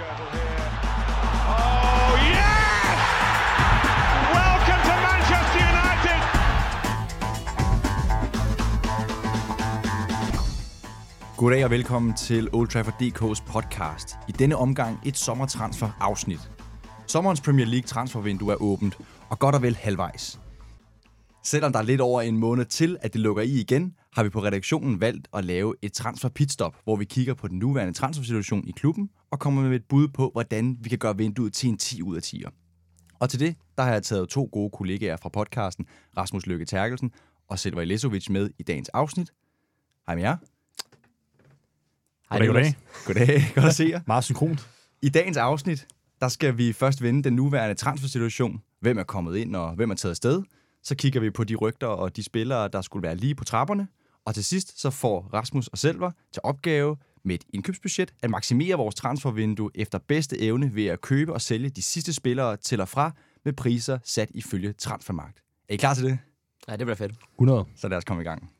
Skirtle here. Oh, yes! Welcome to Manchester United! Goddag og velkommen til Old Trafford DK's podcast. I denne omgang et sommertransfer afsnit. Sommerens Premier League transfervindue er åbent, og godt og vel halvvejs. Selvom der er lidt over en måned til, at det lukker i igen, har vi på redaktionen valgt at lave et transfer pitstop, hvor vi kigger på den nuværende transfersituation i klubben og kommer med et bud på, hvordan vi kan gøre vinduet til en 10 ud af 10'er. Og til det, der har jeg taget to gode kollegaer fra podcasten, Rasmus Løkke Terkelsen og Silva Ilesovic med i dagens afsnit. Hej med jer. Goddag, goddag. Goddag, godt at se jer. Meget synkront. I dagens afsnit, der skal vi først vende den nuværende transfersituation. Hvem er kommet ind, og hvem er taget afsted. Så kigger vi på de rygter og de spillere, der skulle være lige på trapperne. Og til sidst, så får Rasmus og Selver til opgave med et indkøbsbudget at maksimere vores transfervindue efter bedste evne ved at købe og sælge de sidste spillere til og fra med priser sat ifølge transfermarkt. Er I klar til det? Ja, det bliver fedt. 100. Så lad os komme i gang.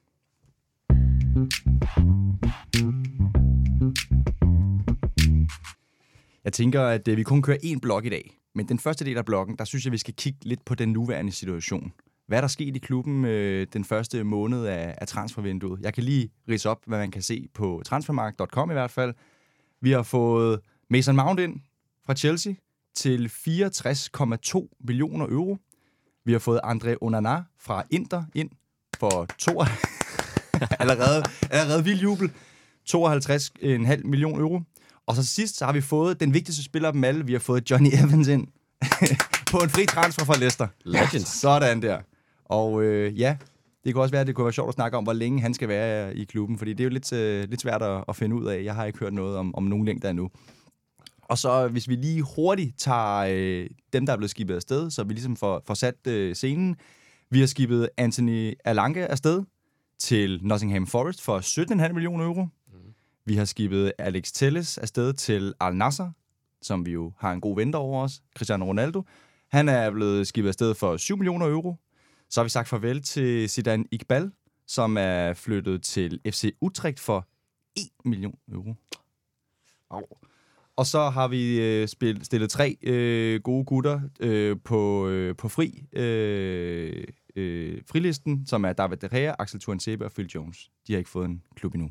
Jeg tænker, at øh, vi kun kører én blok i dag. Men den første del af blokken, der synes jeg, vi skal kigge lidt på den nuværende situation. Hvad er der sket i klubben øh, den første måned af, af transfervinduet? Jeg kan lige rise op, hvad man kan se på transfermarkt.com i hvert fald. Vi har fået Mason Mount ind fra Chelsea til 64,2 millioner euro. Vi har fået André Onana fra Inter ind for to... allerede, allerede vild jubel. 52,5 millioner euro. Og så sidst så har vi fået den vigtigste spiller af dem alle. Vi har fået Johnny Evans ind på en fri transfer fra Leicester. Legend. Sådan der. Og øh, ja, det kunne også være, at det kunne være sjovt at snakke om, hvor længe han skal være i klubben, fordi det er jo lidt, øh, lidt svært at, at finde ud af. Jeg har ikke hørt noget om, om nogen længder endnu. Og så hvis vi lige hurtigt tager øh, dem, der er blevet skibet afsted, så vi ligesom får, får sat øh, scenen. Vi har skibet Anthony Alange afsted til Nottingham Forest for 17,5 millioner euro. Vi har skibet Alex Telles afsted til Al Nasser, som vi jo har en god ven over os, Cristiano Ronaldo. Han er blevet skibet afsted for 7 millioner euro. Så har vi sagt farvel til Zidane Iqbal, som er flyttet til FC Utrecht for 1 million euro. Au. Og så har vi øh, spil, stillet tre øh, gode gutter øh, på, øh, på fri øh, øh, frilisten, som er David De Gea, Axel Tuansebe og Phil Jones. De har ikke fået en klub endnu.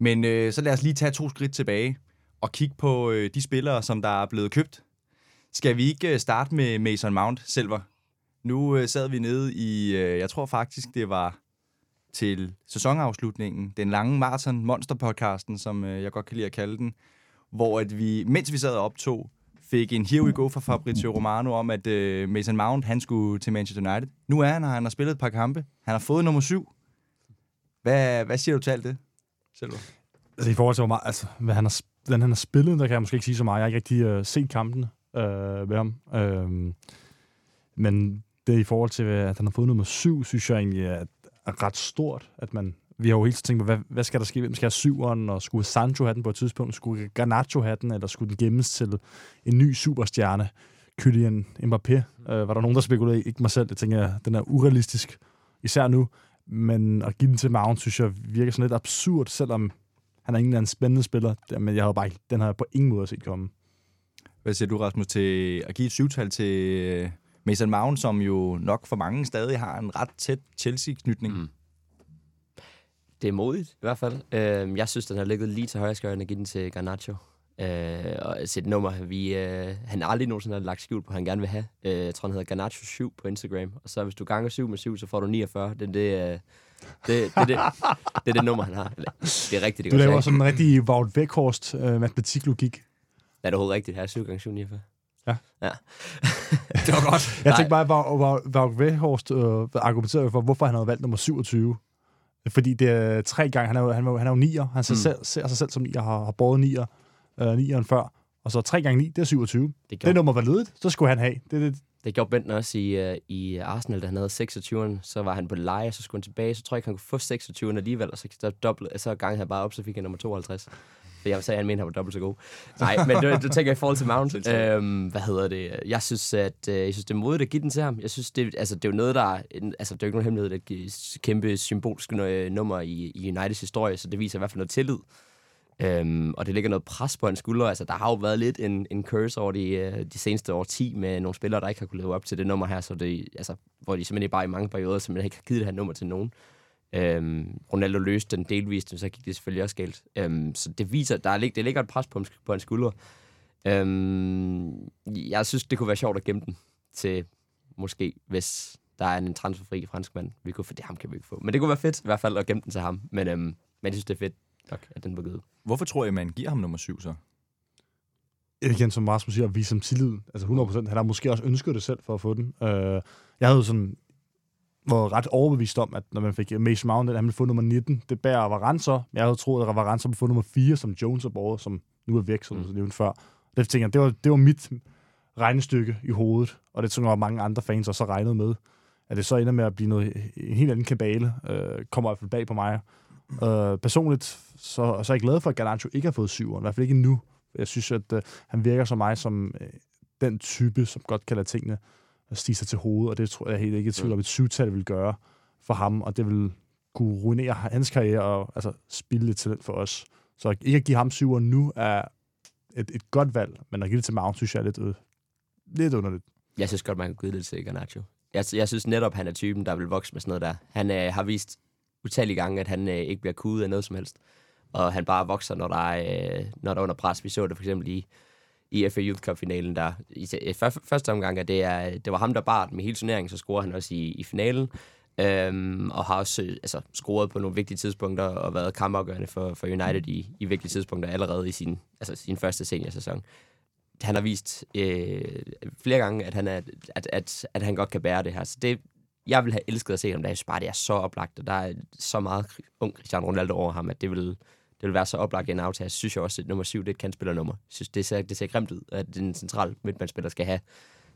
Men øh, så lad os lige tage to skridt tilbage og kigge på øh, de spillere, som der er blevet købt. Skal vi ikke øh, starte med Mason Mount, Selver? Nu øh, sad vi nede i, øh, jeg tror faktisk, det var til sæsonafslutningen, den lange Marathon Monster podcasten, som øh, jeg godt kan lide at kalde den, hvor at vi, mens vi sad og optog, fik en here we go fra Fabrizio Romano om, at øh, Mason Mount, han skulle til Manchester United. Nu er han her, han har spillet et par kampe. Han har fået nummer syv. Hvad, hvad siger du til alt det, selv? Altså i forhold til, hvor meget, altså, hvad han har, hvordan han har spillet, der kan jeg måske ikke sige så meget. Jeg har ikke rigtig øh, set kampene øh, ved ham. Øh, men det i forhold til, at han har fået nummer syv, synes jeg egentlig er, er ret stort. At man, vi har jo hele tiden tænkt på, hvad, hvad skal der ske? Hvem skal have syveren? Og skulle Sancho have den på et tidspunkt? Skulle Garnacho have den? Eller skulle den gemmes til en ny superstjerne? Kylian Mbappé? Øh, var der nogen, der spekulerede? Ikke mig selv. Jeg tænker, den er urealistisk. Især nu. Men at give den til Mount, synes jeg virker sådan lidt absurd, selvom han er ingen anden spændende spiller. Men jeg har bare den har jeg på ingen måde set komme. Hvad siger du, Rasmus, til at give et syvtal til øh, Mason Mount, som jo nok for mange stadig har en ret tæt Chelsea-knytning? Mm. Det er modigt, i hvert fald. Øh, jeg synes, den har ligget lige til højre skøjren at give den til Garnacho. Øh, og et nummer, vi, øh, han aldrig nogensinde har lagt skjul på, han gerne vil have. Øh, jeg tror, han hedder Garnacho 7 på Instagram. Og så hvis du ganger 7 med 7, så får du 49. Det er det, øh, det, det, det, det, det er det nummer, han har. Eller, det er rigtigt, det Du laver sådan en rigtig Wout Weghorst øh, matematiklogik. Er det overhovedet rigtigt? Her er 7 gange 7, 49. Ja. ja. Det var godt. Jeg tænkte bare, hvor, hvor, hvor Weghorst øh, argumenterede for, hvorfor han havde valgt nummer 27. Fordi det er tre gange, han er jo, han er jo, han er jo nier. Han ser, Mm. selv, ser sig selv som nier, har, har båret nier, øh, nieren før. Og så 3 gange 9, det er 27. Det Det gjorde, nummer var ledigt, så skulle han have. Det, det, det gjorde Benten også i, uh, i Arsenal, da han havde 26'eren. Så var han på leje, så skulle han tilbage. Så tror jeg ikke, han kunne få 26'eren alligevel. Og så, så, dobbelt, så gangede han bare op, så fik han nummer 52. For jeg sagde, at han mente, han var dobbelt så god. Nej, men du, du tænker i forhold til Mount. øhm, hvad hedder det? Jeg synes, at øh, jeg synes, det er modigt at give den til ham. Jeg synes, det, altså, det er jo noget, der er, altså, det er jo ikke nogen hemmelighed, det er et kæmpe symbolsk øh, nummer i, i Uniteds historie, så det viser i hvert fald noget tillid. Øhm, og det ligger noget pres på hans skuldre. Altså, der har jo været lidt en, en curse over de, øh, de seneste år 10 med nogle spillere, der ikke har kunnet leve op til det nummer her, så det, altså, hvor de simpelthen bare i mange perioder simpelthen ikke har givet det her nummer til nogen. Øhm, Ronaldo løste den delvist, men så gik det selvfølgelig også galt. Øhm, så det viser, der er, det ligger et pres på, på hans skuldre. Øhm, jeg synes, det kunne være sjovt at gemme den til måske, hvis der er en transferfri franskmand. Vi kunne, for det ham kan vi ikke få. Men det kunne være fedt i hvert fald at gemme den til ham. Men, øhm, men jeg synes, det er fedt nok, at den var givet. Hvorfor tror jeg, man giver ham nummer syv så? igen, som Rasmus siger, at vise ham tillid. Altså 100%. Han har måske også ønsket det selv for at få den. Øh, jeg havde sådan var ret overbevist om, at når man fik Mason Mount, at han ville få nummer 19. Det bærer Varane så. Jeg havde troet, at Varane så ville få nummer 4, som Jones er båret, som nu er væk, som mm. du nævnte før. Det tænkte jeg, det var, det var mit regnestykke i hovedet, og det tror jeg, mange andre fans også har regnet med. At det så ender med at blive noget, en helt anden kabale, øh, kommer i hvert fald bag på mig. Øh, personligt, så, så er jeg glad for, at Garnacho ikke har fået syveren, i hvert fald ikke endnu. Jeg synes, at øh, han virker som mig som øh, den type, som godt kan lade tingene stige sig til hovedet, og det tror jeg helt ikke i tvivl om, et syvtal vil gøre for ham, og det vil kunne ruinere hans karriere og altså, spille lidt talent for os. Så ikke at give ham syver nu er et, et godt valg, men at give det til Mount, synes jeg er lidt, øh, lidt underligt. Jeg synes godt, man kan give det til Garnacho. Jeg, jeg synes netop, han er typen, der vil vokse med sådan noget der. Han øh, har vist utallige gange, at han øh, ikke bliver kudet af noget som helst. Og han bare vokser, når der er, øh, når der er under pres. Vi så det for eksempel i, i FA Youth Cup-finalen der. I, første omgang, at det, er, det var ham, der bar med hele turneringen, så scorer han også i, i finalen. Øhm, og har også øh, altså, scoret på nogle vigtige tidspunkter og været kampafgørende for, for United i, i vigtige tidspunkter allerede i sin, altså, sin første seniorsæson. Han har vist øh, flere gange, at han, er, at, at, at han godt kan bære det her. Så det, jeg ville have elsket at se ham, da jeg synes bare, det er så oplagt, og der er så meget ung Cristiano Ronaldo over ham, at det ville, det vil være så oplagt en aftale. Jeg synes jeg også, at nummer 7 det er et kandspillernummer. Jeg synes, det ser, det ser grimt ud, at den centrale midtbandspiller skal have,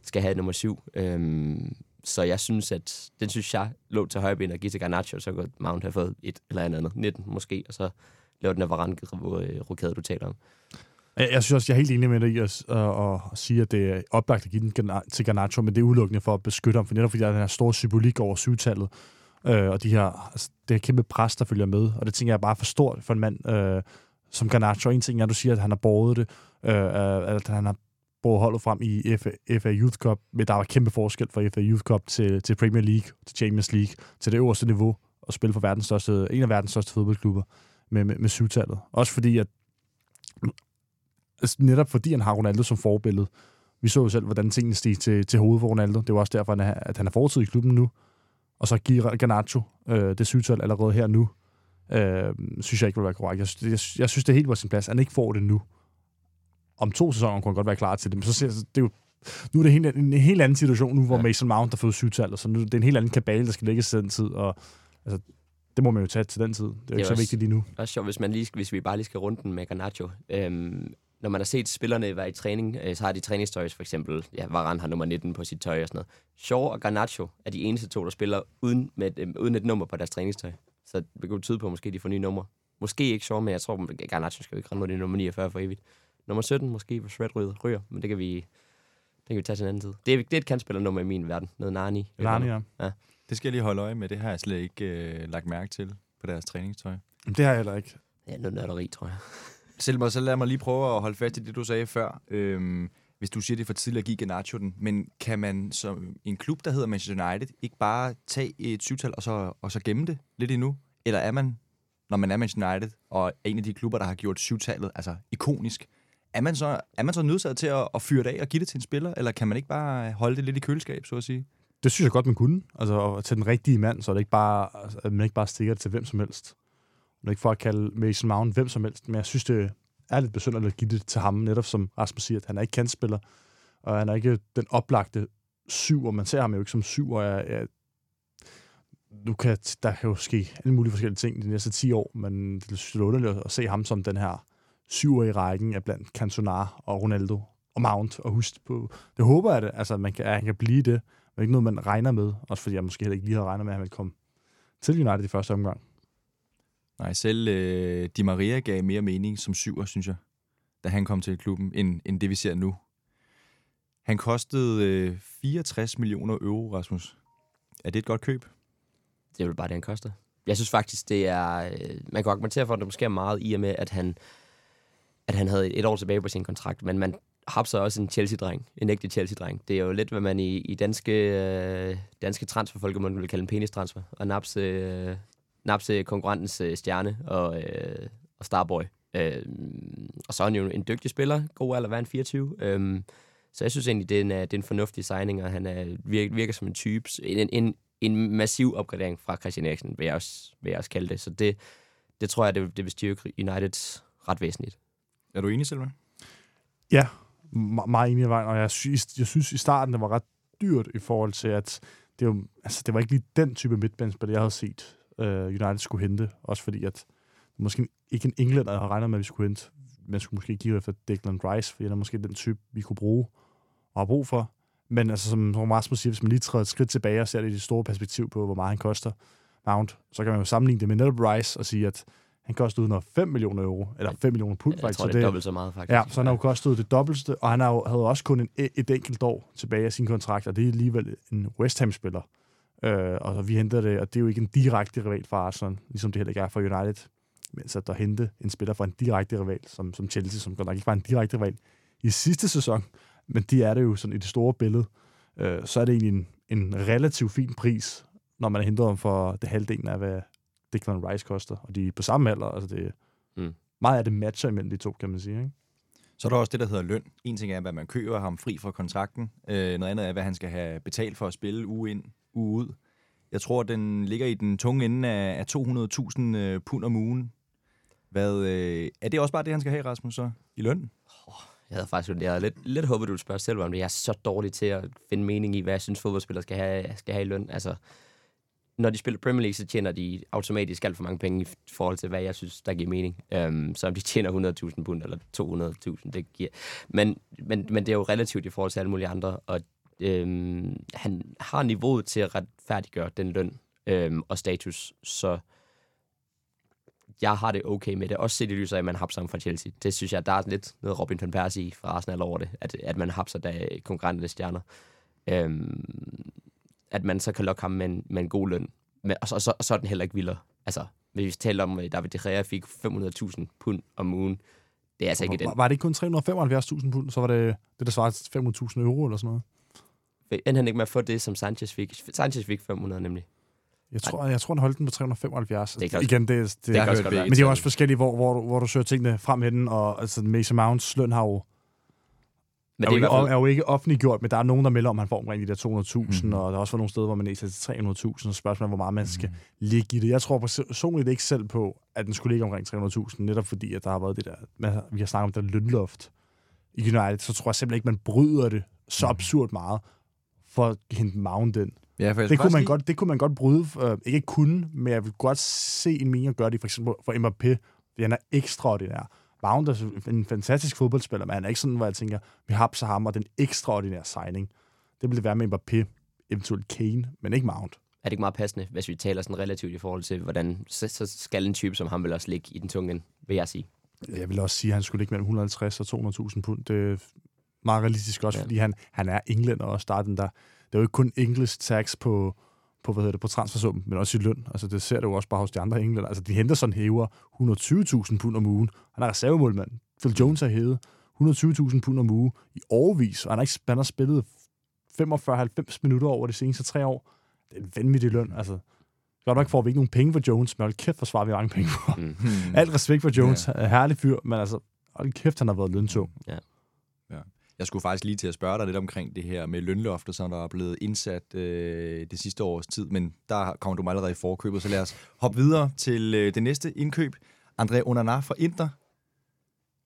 skal have nummer 7. Øhm, så jeg synes, at den synes jeg lå til højre ben og give til Garnacho, så kunne Mount have fået et eller andet, 19 måske, og så lave den af Varane-rokade, du taler om. Jeg, jeg synes også, jeg er helt enig med dig i at, at, at sige, at det er oplagt at give den til Garnacho, men det er udelukkende for at beskytte ham, for netop fordi der er den her store symbolik over syvtallet, øh, og de her, altså, det her kæmpe pres, der følger med, og det tænker jeg er bare for stort for en mand øh, som Garnacho. En ting er, at du siger, at han har båret det, øh, øh at han har båret holdet frem i FA, FA Youth Cup, men der var kæmpe forskel fra FA Youth Cup til, til Premier League, til Champions League, til det øverste niveau, og spille for verdens største, en af verdens største fodboldklubber med, med, med syvtallet. Også fordi, at altså, netop fordi han har Ronaldo som forbillede. Vi så jo selv, hvordan tingene steg til, til hovedet for Ronaldo. Det var også derfor, at han er fortid i klubben nu. Og så give Garnacho øh, det syvtal allerede her nu, øh, synes jeg ikke vil være korrekt. Jeg, jeg, jeg synes, det er helt på sin plads. Han ikke får det nu. Om to sæsoner kunne han godt være klar til det. Men så ser det er jo nu er det en, en, en helt anden situation nu, hvor ja. Mason Mount har fået syvtal, så nu det er en helt anden kabale, der skal lægges til den tid, og altså, det må man jo tage til den tid. Det er jo ikke så vigtigt lige nu. Også sjovt, hvis, man lige, hvis vi bare lige skal runde den med Garnacho. Øhm, når man har set spillerne være i træning, øh, så har de træningstøj, for eksempel, ja, Varane har nummer 19 på sit tøj og sådan noget. Shaw og Garnacho er de eneste to, der spiller uden, med, øh, uden et nummer på deres træningstøj. Så det kunne tyde på, at måske de får nye numre. Måske ikke Shaw, men jeg tror, at Garnacho skal jo ikke rende mod nummer 49 for evigt. Nummer 17 måske, hvor Shred ryger, ryger, men det kan vi, det kan vi tage til en anden tid. Det er, det er et kandspillernummer i min verden. Noget Nani. Nani, ja. ja. Det skal jeg lige holde øje med. Det har jeg slet ikke øh, lagt mærke til på deres træningstøj. Det har jeg heller ikke. Ja, noget nørderi, tror jeg. Selma, så lad mig lige prøve at holde fast i det, du sagde før. Øhm, hvis du siger, det er for tidligt at give Garnacho den, men kan man som en klub, der hedder Manchester United, ikke bare tage et syvtal og så, og så gemme det lidt endnu? Eller er man, når man er Manchester United, og er en af de klubber, der har gjort syvtallet altså ikonisk, er man så, er man så nødsaget til at, at fyre det af og give det til en spiller, eller kan man ikke bare holde det lidt i køleskab, så at sige? Det synes jeg godt, man kunne. Altså at den rigtige mand, så det ikke bare, altså, man ikke bare stikker det til hvem som helst. Nu ikke for at kalde Mason Mount hvem som helst, men jeg synes, det er lidt besynderligt at give det til ham, netop som Rasmus siger, at han er ikke kantspiller, og han er ikke den oplagte syv, og man ser ham jo ikke som syv, og jeg, jeg, nu kan, der kan jo ske alle mulige forskellige ting de næste 10 år, men det er underligt at se ham som den her syver i rækken af blandt Cantona og Ronaldo og Mount, og Hust på, det håber jeg det, altså man kan, at han kan blive det, men ikke noget, man regner med, også fordi jeg måske heller ikke lige havde regnet med, at han ville komme til United i første omgang. Nej, selv øh, Di Maria gav mere mening som syver, synes jeg, da han kom til klubben, end, end det vi ser nu. Han kostede øh, 64 millioner euro, Rasmus. Er det et godt køb? Det er vel bare det, han koster. Jeg synes faktisk, det er... Øh, man kan argumentere for, at det måske er meget i og med, at han at han havde et år tilbage på sin kontrakt, men man hapser også en Chelsea-dreng, en ægte Chelsea-dreng. Det er jo lidt, hvad man i, i danske, øh, danske transferfolkemund vil kalde en penistransfer, og napse, øh, napse konkurrentens øh, stjerne og, øh, og starboy. Øh, og så er han jo en dygtig spiller, god alder, hvad han, 24? Øh, så jeg synes egentlig, det er en, øh, det er en fornuftig signing, og han er, virker, virker som en type. En, en, en massiv opgradering fra Christian Eriksen, vil jeg også, vil jeg også kalde det. Så det, det tror jeg, det, det vil styrke United ret væsentligt. Er du enig, Silvan? Ja, me- meget enig i vejen, og jeg synes, jeg synes i starten, det var ret dyrt i forhold til, at det, jo, altså, det var ikke lige den type midtbanespiller, jeg havde set uh, United skulle hente. Også fordi, at måske ikke en englænder, jeg havde regnet med, at vi skulle hente. Man skulle måske give efter Declan Rice, fordi han er måske den type, vi kunne bruge og har brug for. Men altså, som Rasmus siger, hvis man lige træder et skridt tilbage og ser det i det store perspektiv på, hvor meget han koster Mount, så kan man jo sammenligne det med netop Rice og sige, at han kostede 105 millioner euro, eller 5 millioner pund Jeg faktisk. tror, så det er dobbelt så meget, faktisk. Ja, så han har jo kostet det dobbelte, og han har jo, havde også kun en, et enkelt år tilbage af sin kontrakt, og det er alligevel en West Ham-spiller. Øh, og så vi hentede det, og det er jo ikke en direkte rival for Arsenal, ligesom det heller ikke er for United. Men så der hente en spiller for en direkte rival, som, som Chelsea, som godt nok ikke var en direkte rival i sidste sæson, men de er det jo sådan i det store billede, øh, så er det egentlig en, en relativt fin pris, når man henter dem for det halvdelen af, hvad Declan Rice koster, og de er på samme alder, altså det, Mm. meget af det matcher imellem de to, kan man sige, ikke? Så er der også det, der hedder løn. En ting er, hvad man køber ham fri fra kontrakten. Øh, noget andet er, hvad han skal have betalt for at spille uge ind, uge ud. Jeg tror, den ligger i den tunge ende af, af 200.000 øh, pund om ugen. Hvad, øh, er det også bare det, han skal have, Rasmus, så? I løn? Jeg havde faktisk jeg havde lidt, lidt håbet, du ville spørge selv om det. Jeg er så dårlig til at finde mening i, hvad jeg synes, fodboldspillere skal have, skal have i løn. Altså, når de spiller Premier League, så tjener de automatisk alt for mange penge i forhold til, hvad jeg synes, der giver mening. Øhm, så om de tjener 100.000 pund eller 200.000, det giver... Men, men, men det er jo relativt i forhold til alle mulige andre, og øhm, han har niveauet til at retfærdiggøre den løn øhm, og status, så jeg har det okay med det. Også set i lyset af, at man hapser ham fra Chelsea. Det synes jeg, der er lidt noget Robin van Persie fra Arsenal over det, at, at man hapser da konkurrenterne stjerner. Øhm, at man så kan lokke ham med en, med en god løn. Men, og, så, og, så, og så er den heller ikke vildere. Altså, hvis vi taler om, at David De Gea fik 500.000 pund om ugen, det er altså ikke den. Var, var det ikke kun 375.000 pund, så var det det, der svarede til 500.000 euro eller sådan noget? Endte han ikke med at få det, som Sanchez fik? Sanchez fik 500 nemlig. Jeg tror, jeg tror, han holdt den på 375. Det kan Igen, det, det, det, Det kan også godt være. men det er også forskelligt, hvor, hvor, du, hvor du søger tingene frem hen, og altså, Mason Mounts løn har jo, Men er, det jo er i ikke, fald, er jo ikke offentliggjort, men der er nogen, der melder om, at han får omkring de der 200.000, Mhm. mm-hmm. og der er også været nogle steder, hvor man næser til 300.000, og spørgsmålet er, hvor meget man skal ligge i det. Jeg tror personligt ikke selv på, at den skulle ligge omkring 300.000, netop fordi, at der har været det der, vi har snakket om det der lønloft i United, så tror jeg simpelthen ikke, man bryder det så absurd meget for at hente Mount ind. Ja, for Det kunne, man lige- godt, det kunne man godt bryde. Øh, ikke kunne, men jeg vil godt se en mening at gøre det for eksempel for Mbappé, fordi han er ekstraordinær. Mount er en fantastisk fodboldspiller, men han er ikke sådan, hvor jeg tænker, vi har så ham og den ekstraordinære signing. Det ville det være med Mbappé, eventuelt Kane, men ikke Mount. er det ikke meget passende, hvis vi taler sådan relativt i forhold til, hvordan så, så skal en type som ham vel også ligge i den tunge vil jeg sige. Jeg vil også sige, at han skulle ligge mellem 150 og 200.000 pund. Det er meget realistisk også, Ja. fordi han, han er englænder og starten der. Det er jo ikke kun English tax på, på, hvad hedder det, på transfersummen, men også i løn. Altså, det ser du jo også bare hos de andre englænder. Altså, de henter sådan hæver 120.000 pund om ugen. Han er reservemålmand. Phil Jones har hævet 120.000 pund om uge i overvis, og han har, ikke, han har spillet 45-90 minutter over de seneste tre år. Det er en vanvittig løn. Altså, godt nok får vi ikke nogen penge for Jones, men hold kæft, hvor svarer vi mange penge for. Mm. Hmm. Alt respekt for Jones. Ja. Herlig fyr, men altså, hold kæft, han har været løntung. Jeg skulle faktisk lige til at spørge dig lidt omkring det her med lønloftet, som der er blevet indsat øh, det sidste års tid, men der kommer du mig allerede i forkøbet, så lad os hoppe videre til øh, det næste indkøb. André Onana fra Inter.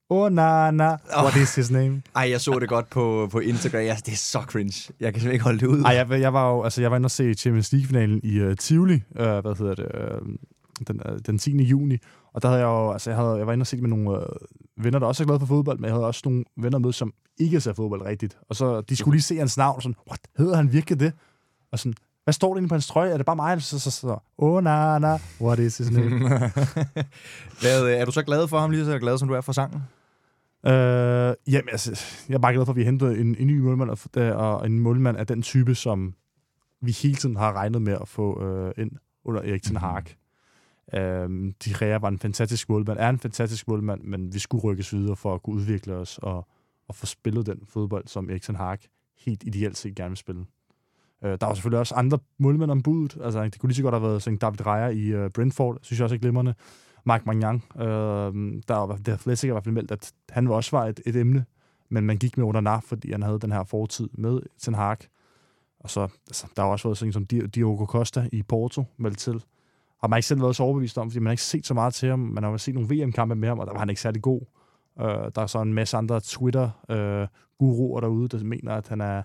Oh, na, na. What is his name? Ej, jeg så det godt på, på Instagram. Ja, det er så cringe. Jeg kan simpelthen ikke holde det ud. Ej, jeg, jeg var jo, altså, jeg var inde og se Champions League-finalen i uh, Tivoli, uh, hvad hedder det, uh, den, den 10. juni, og der havde jeg jo, altså, jeg, havde, jeg var inde og se med nogle uh, venner, der også er glade for fodbold, men jeg havde også nogle venner med, som ikke ser fodbold rigtigt, og så, de skulle lige se hans navn, sådan, what, hedder han virkelig det? Og sådan, hvad står der inde på hans trøje? Er det bare mig? Så, så, så, så oh, na, na, what is his name? Hvad, øh, er du så glad for ham, lige så glad som du er for sangen? Øh, jamen, altså, jeg er bare glad for, at vi har hentet en, en ny målmand, og, der- og en målmand af den type, som vi hele tiden har regnet med at få øh, ind under Erik Ten Hag. Øhm, De Rea var en fantastisk målmand, er en fantastisk målmand, men vi skulle rykkes videre for at kunne udvikle os og, og få spillet den fodbold, som Eriksen Ten helt ideelt set gerne vil spille. Øh, der var selvfølgelig også andre målmænd om budet. Altså, det kunne lige så godt have været sådan David Reier i øh, Brentford, synes jeg også er glimrende. Mark Magnan, øh, der var det sikkert i hvert fald meldt, at han også var et, et emne, men man gik med under fordi han havde den her fortid med Ten Hag. Og så, altså, der har også været sådan som Diogo Costa i Porto meldt til. Har man ikke selv været så overbevist om, fordi man har ikke set så meget til ham. Man har jo set nogle VM-kampe med ham, og der var han ikke særlig god. Øh, der er så en masse andre Twitter-guruer øh, derude, der mener, at han er,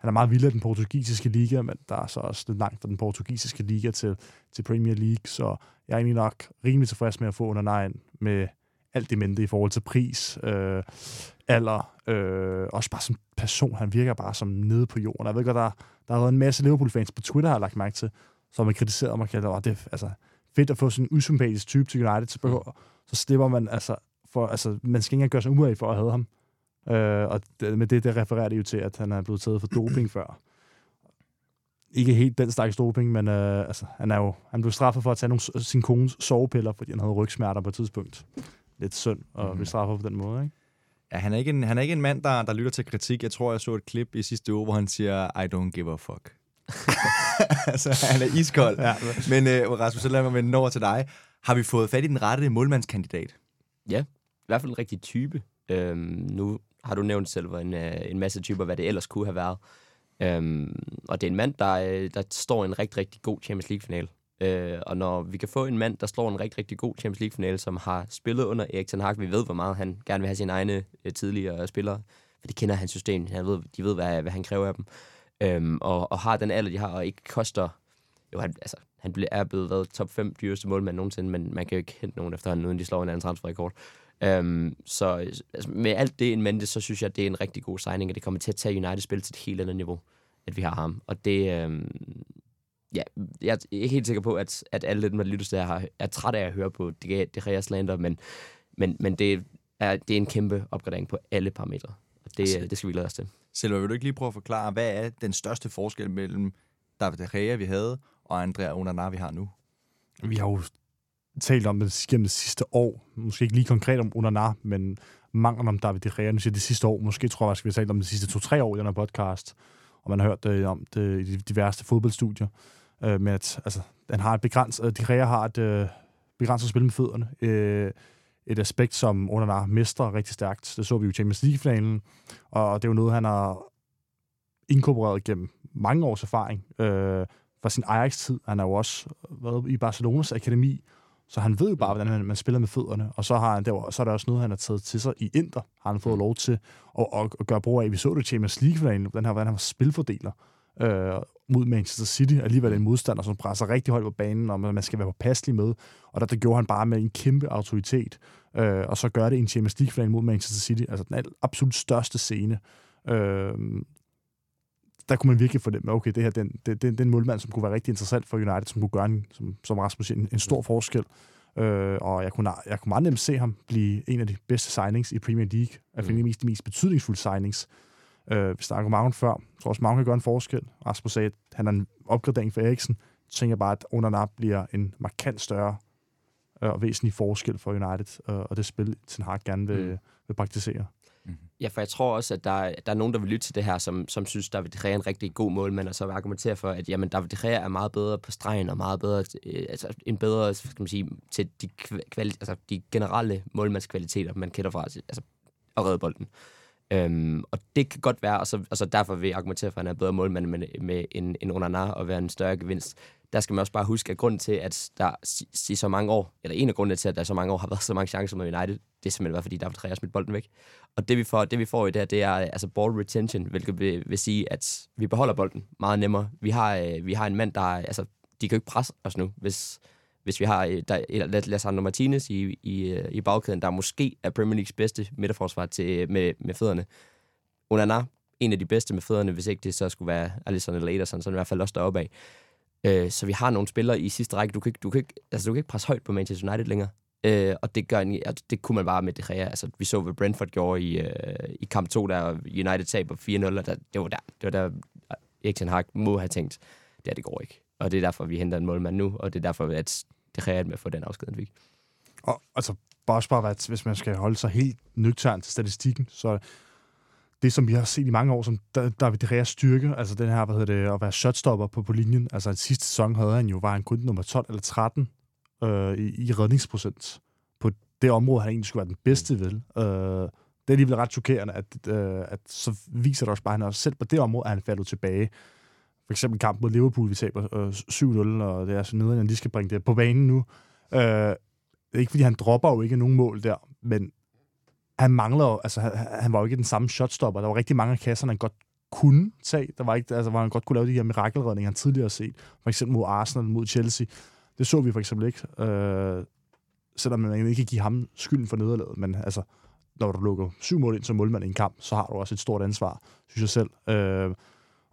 han er meget vild af den portugisiske liga, men der er så også lidt langt fra den portugisiske liga til, til Premier League, så jeg er egentlig nok rimelig tilfreds med at få under nejen med alt det mente i forhold til pris, øh, alder, øh, også bare som person. Han virker bare som nede på jorden. Jeg ved godt, der, der har været en masse Liverpool-fans på Twitter, har jeg lagt mærke til, som har kritiseret mig, at det altså, fedt at få sådan en usympatisk type til United, så, behøver, så slipper man altså, for, altså, man skal ikke engang gøre sig umage for at have ham. Øh, og det, med det, det refererer det jo til, at han er blevet taget for doping før. Ikke helt den slags doping, men øh, altså, han, er jo, han blev straffet for at tage nogle, sin kones sovepiller, fordi han havde rygsmerter på et tidspunkt. Lidt synd at mm. blive straffet på den måde, ikke? Ja, han er ikke en, han er ikke en mand, der, der lytter til kritik. Jeg tror, jeg så et klip i sidste uge, hvor han siger, I don't give a fuck. altså, han er iskold. Ja. Men uh, Rasmus, så lad mig vende over til dig. Har vi fået fat i den rette målmandskandidat? Ja, i hvert fald en rigtig type. Øhm, nu har du nævnt selv en, øh, en masse typer, hvad det ellers kunne have været. Øhm, og det er en mand, der, øh, der står en rigtig, rigtig god Champions League-finale. Øh, og når vi kan få en mand, der slår en rigtig, rigtig god Champions League-finale, som har spillet under Erik Ten Hag, vi ved, hvor meget han gerne vil have sine egne øh, tidligere spillere, for de kender hans system, han ved, de ved, hvad, hvad han kræver af dem, øhm, og, og har den alder, de har, og ikke koster... Jo, han, altså, han er blevet været top 5 dyreste målmand nogensinde, men man kan jo ikke hente nogen efterhånden, uden de slår en anden transferrekord. Øhm, så altså, med alt det en mente, så synes jeg, at det er en rigtig god signing, og det kommer til at tage United-spil til et helt andet niveau, at vi har ham. Og det, øhm, ja, jeg er ikke helt sikker på, at, at alle dem, der lytter til her, er træt af at høre på det, det slander, men, men, men det, er, det er en kæmpe opgradering på alle parametre. Det, altså, det skal vi glæde os til. Selva, vil du ikke lige prøve at forklare, hvad er den største forskel mellem David De Gea, vi havde, og Andrea Onana, vi har nu? Vi har jo talt om det gennem det sidste år. Måske ikke lige konkret om Onana, men manglen om David De Gea. Nu siger det sidste år. Måske tror jeg, at vi har talt om det sidste to-tre år i den her podcast. Og man har hørt det om det i de diverse fodboldstudier øh, med at altså, han har et begrænset, øh, De Gea har et øh, begrænset spil med fødderne. Øh, et aspekt, som Onana mestrer rigtig stærkt. Det så vi jo i Champions League-finalen, og det er jo noget, han har inkorporeret gennem mange års erfaring øh, fra sin Ajax-tid. Han har jo også været i Barcelonas akademi, så han ved jo bare, hvordan man, man spiller med fødderne. Og så, har han, der, så er der også noget, han har taget til sig i Inter. Har han fået lov til at, at, at gøre brug af. Vi så det i Champions League-finalen, hvordan han, hvordan han var spilfordeler øh, mod Manchester City. Alligevel en modstander, som presser rigtig højt på banen, og man skal være påpasselig med. Og der, der gjorde han bare med en kæmpe autoritet. Øh, og så gør det en Champions League-final mod Manchester City. Altså den absolut største scene. Øh, der kunne man virkelig få det med, okay, det her det, det, det, det er en målmand, som kunne være rigtig interessant for United, som kunne gøre en, som, som Rasmus siger, en, en stor forskel. Øh, og jeg kunne, jeg kunne meget nemt se ham blive en af de bedste signings i Premier League. Altså mm. de mest, de mest betydningsfulde signings. Øh, vi snakker om Magne før. Jeg tror også, Magne kan gøre en forskel. Rasmus sagde, at han er en opgradering for Eriksen. Så tænker jeg bare, at Onana bliver en markant større øh, og væsentlig forskel for United, øh, og det spil, Ten Hag gerne vil, mm. vil praktisere. Mm-hmm. Ja, for jeg tror også, at der, der er nogen, der vil lytte til det her, som, som synes, David De Gea er en rigtig god målmand, og så vil argumentere for, at jamen, David De Gea er meget bedre på stregen, og meget bedre, øh, altså en bedre, skal man sige, til de, kvali, altså, de generelle målmandskvaliteter, man kender fra, altså at redde bolden. Øhm, og det kan godt være, og så, altså derfor vil jeg argumentere for, at han er bedre målmand med, med en, en Onana og være en større gevinst. Der skal man også bare huske, at grunden til, at der i så mange år, eller en af grundene til, at der så mange år har været så mange chancer med United, det er simpelthen bare, fordi der Rea smidt bolden væk. Og det vi får, det, vi får i det her, det er altså ball retention, hvilket vil, vil sige, at vi beholder bolden meget nemmere. Vi har, øh, vi har en mand, der, altså, de kan jo ikke presse os nu, hvis, hvis vi har øh, der, Lassandro Martinez i, i, øh, i bagkæden, der måske er Premier Leagues bedste midterforsvar til, øh, med, med fødderne. Onana, en af de bedste med fødderne, hvis ikke det så skulle være Alisson eller Ederson, så er i hvert fald også deroppe af. Øh, så vi har nogle spillere i sidste række. Du kan, ikke, du, kan ikke, altså, du kan ikke presse højt på Manchester United længere. Øh, og det, gør en, det kunne man bare med det her. Altså, vi så, hvad Brentford gjorde i, øh, i kamp 2, der United taber 4-0, og der, det var der, det var der Erik Ten Hag må have tænkt, det her, det går ikke. Og det er derfor, vi henter en målmand nu, og det er derfor, at det reelt med at få den afsked, han fik. Og altså, bare også bare, hvad- hvis man skal holde sig helt nøgtern til statistikken, så det, som vi har set i mange år, som Da- David De Reas styrke, altså den her, hvad hedder det, at være shotstopper på, på linjen, altså i sidste sæson havde han jo, var han kun nummer 12 eller 13 øh, i, i redningsprocent på det område, han egentlig skulle være den bedste ved. Øh, det er alligevel ret chokerende, at, øh, at så viser det også bare, at han også selv på det område er han faldet tilbage. For eksempel kamp mod Liverpool, vi taber øh, 7-0, og det er så nederen, at de skal bringe det på banen nu. Øh, det er ikke, fordi han dropper jo ikke nogen mål der, men han mangler jo, altså han, han var jo ikke den samme shotstopper. Der var rigtig mange af kasserne, han godt kunne tage. Der var ikke, altså, hvor han godt kunne lave de her mirakelredninger, han tidligere har set. For eksempel mod Arsenal, mod Chelsea. Det så vi for eksempel ikke. Øh, selvom man ikke kan give ham skylden for nederlaget. Men altså, når du lukker syv mål ind som målmand i en kamp, så har du også et stort ansvar, synes jeg selv. Øh,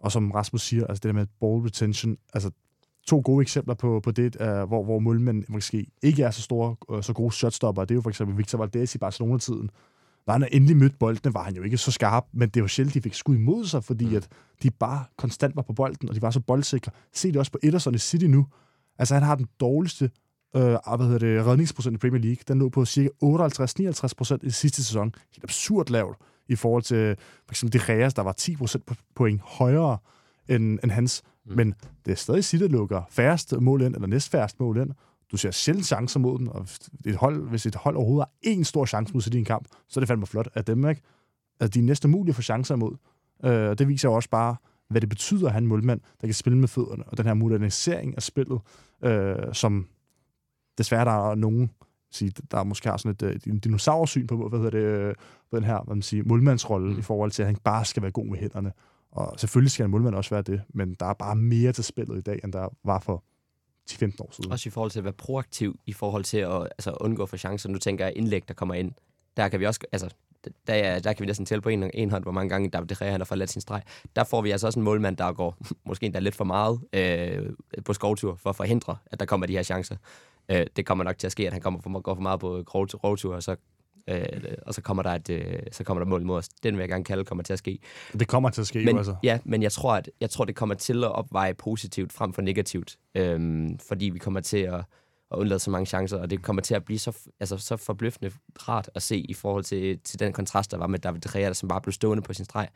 og som Rasmus siger, altså det der med ball retention, altså to gode eksempler på, på det, uh, hvor, hvor målmænd måske ikke er så store, uh, så gode shotstopper. Det er jo for eksempel Victor Valdez i Barcelona-tiden. Når han endelig mødte boldene, var han jo ikke så skarp, men det var sjældent, de fik skud imod sig, fordi mm. at de bare konstant var på bolden, og de var så boldsikre. Se det også på Ederson i City nu. Altså, han har den dårligste øh, hvad hedder det, redningsprocent i Premier League. Den lå på cirka 58-59 procent i sidste sæson. Helt absurd lavt i forhold til for eksempel De Reas, der var 10 procent point højere end, end hans. Mm. Men det er stadig City, der lukker færrest mål ind, eller næstfærrest mål ind. Du ser sjældent chancer mod den, og et hold, hvis et hold overhovedet har én stor chance mod City i en kamp, så er det fandme flot af dem, ikke? At de er næsten mulige for chancer imod. Øh, og det viser jo også bare, hvad det betyder at have en målmand, der kan spille med fødderne, og den her modernisering af spillet, øh, som desværre der er nogen, sige, der måske har sådan et, et dinosaursyn på, hvad hedder det, øh, på den her hvad man siger, målmandsrolle, mm. i forhold til, at han bare skal være god med hænderne. Og selvfølgelig skal en målmand også være det, men der er bare mere til spillet i dag, end der var for 10-15 år siden. Også i forhold til at være proaktiv, i forhold til at altså, undgå for chancer. Nu tænker jeg indlæg, der kommer ind. Der kan vi også, altså, der, er- der kan vi næsten tælle på en, en hånd, hvor mange gange David De Gea han har forladt sin streg. Der får vi altså også en målmand, der går måske endda lidt for meget øh, på skovtur for at forhindre, at der kommer de her chancer. Øh, det kommer nok til at ske, at han kommer for, går for meget på grovtur, og så, øh, og så kommer der et, øh, så kommer der mål mod os. Den vil jeg gerne kalde kommer til at ske. Det kommer til at ske, Men, jo, altså. Ja, men jeg tror, at jeg tror, det kommer til at opveje positivt frem for negativt. Øhm, fordi vi kommer til at, at undlade så mange chancer, og det kommer til at blive så, altså, så forbløffende rart at se i forhold til, til den kontrast, der var med David der som bare blev stående på sin streg.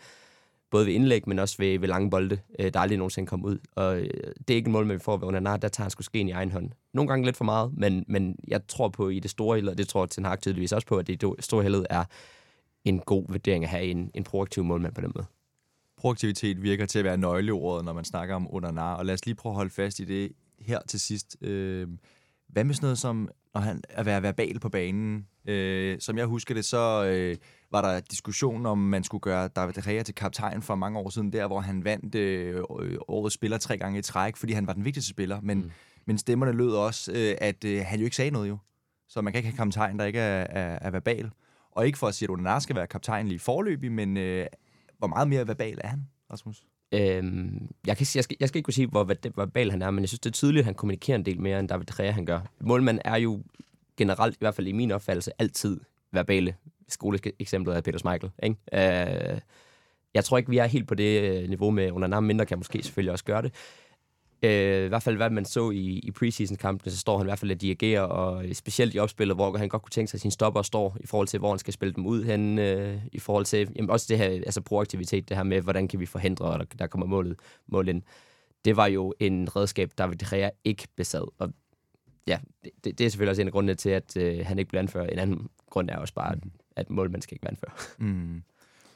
Både ved indlæg, men også ved, ved lange bolde, øh, der aldrig nogensinde kom ud. Og øh, det er ikke en mål, man får ved Onana, der tager han sgu skeen i egen hånd. Nogle gange lidt for meget, men, men jeg tror på i det store hele, og det tror Ten Hag tydeligvis også på, at det store hele er en god vurdering at have en, en proaktiv målmand på den måde. Proaktivitet virker til at være nøgleordet, når man snakker om Onana, og lad os lige prøve at holde fast i det her til sidst. Øh, hvad med sådan noget som når han, at være verbal på banen? Øh, som jeg husker det, så øh, var der diskussion om, man skulle gøre David Gea til kaptajn for mange år siden, der hvor han vandt øh, årets spiller tre gange i træk, fordi han var den vigtigste spiller. Men, mm. men stemmerne lød også, øh, at øh, han jo ikke sagde noget jo. Så man kan ikke have kaptajn, der ikke er, er, er verbal. Og ikke for at sige, at Onanar skal være kaptajn lige forløbig, men øh, hvor meget mere verbal er han, Rasmus? Øhm, jeg, kan, jeg, skal, jeg skal ikke kunne sige, hvor verbal han er, men jeg synes, det er tydeligt, at han kommunikerer en del mere, end David Gea han gør. Målmand er jo generelt, i hvert fald i min opfattelse, altid verbale. Skoleeksemplet er Peter Schmeichel. Ikke? Øh, jeg tror ikke, vi er helt på det øh, niveau med under mindre kan måske selvfølgelig også gøre det. Øh, I hvert fald, hvad man så i, i preseason-kampene, så står han i hvert fald at dirigere, og specielt i opspillet, hvor han godt kunne tænke sig, at sin stopper står i forhold til, hvor han skal spille dem ud hen, øh, i forhold til, jamen også det her, altså proaktivitet, det her med, hvordan kan vi forhindre, at der, der kommer målet, mål ind. Det var jo en redskab, David De Gea ikke besad, og ja, det, det, det er selvfølgelig også en af grundene til, at øh, han ikke blev anført. En anden grund er også bare, at, at målmand skal ikke være anført. Mm.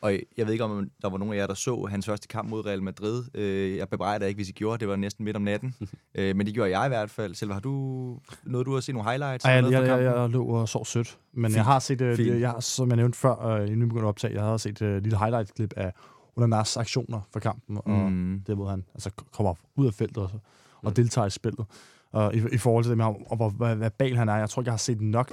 Og jeg ved ikke, om der var nogen af jer, der så hans første kamp mod Real Madrid. Øh, Jeg bebrejder ikke, hvis I gjorde det. var næsten midt om natten. Øh, Men det gjorde jeg i hvert fald. Selv har du noget, du har set nogle highlights? Ej, jeg, jeg, jeg, jeg lå og sov sødt. Men Fint. jeg har set, Fint. jeg, har, som jeg nævnte før, inden vi begyndte at optage, jeg har set et lille highlight-klip af Onanars aktioner for kampen, og Mm. det måde, han altså, kommer ud af feltet og, og deltager i spillet. Og i, i forhold til det med ham, og hvor hvor verbal han er, jeg tror ikke, jeg har set nok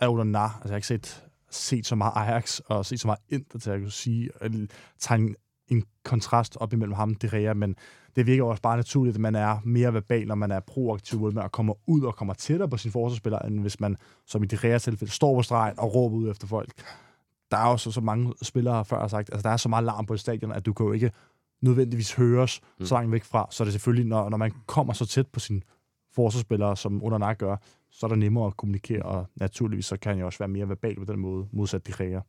af Onanar. Altså, jeg har ikke set, set så meget Ajax og set så meget Inter til at kunne sige, at tegne en kontrast op imellem ham og De Gea, men det virker også bare naturligt, at man er mere verbal, når man er proaktiv, hvor man kommer ud og kommer tættere på sin forsvarsspiller, end hvis man, som i De Gea tilfælde, står på stregen og råber ud efter folk. Der er jo så, så mange spillere før har sagt, altså der er så meget larm på stadion, at du kan jo ikke nødvendigvis høres mm. så langt væk fra. Så er det selvfølgelig, når, når man kommer så tæt på sin forsvarsspillere, som under nak gør, så er det nemmere at kommunikere, og naturligvis så kan han jo også være mere verbal på den måde, modsat de kræger.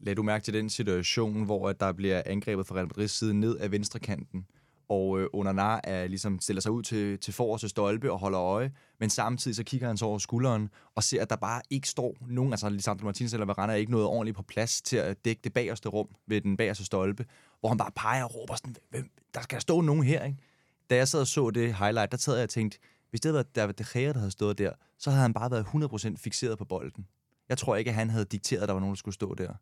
Lad du mærke til den situation, hvor at der bliver angrebet fra Real Madrids side ned af venstre kanten, og øh, Onana er, ligesom stiller sig ud til, til forreste stolpe og holder øje, men samtidig så kigger han så over skulderen og ser, at der bare ikke står nogen, altså Lisandro Martinez eller Varane er ikke noget ordentligt på plads til at dække det bagerste rum ved den bagerste stolpe, hvor han bare peger og råber sådan, Hvem, der skal stå nogen her, ikke? Da jeg sad og så det highlight, der sad jeg og tænkte, hvis det havde været David De Gea, der havde stået der, så havde han bare været 100% fixeret på bolden. Jeg tror ikke, at han havde dikteret, at der var nogen, der skulle stå der.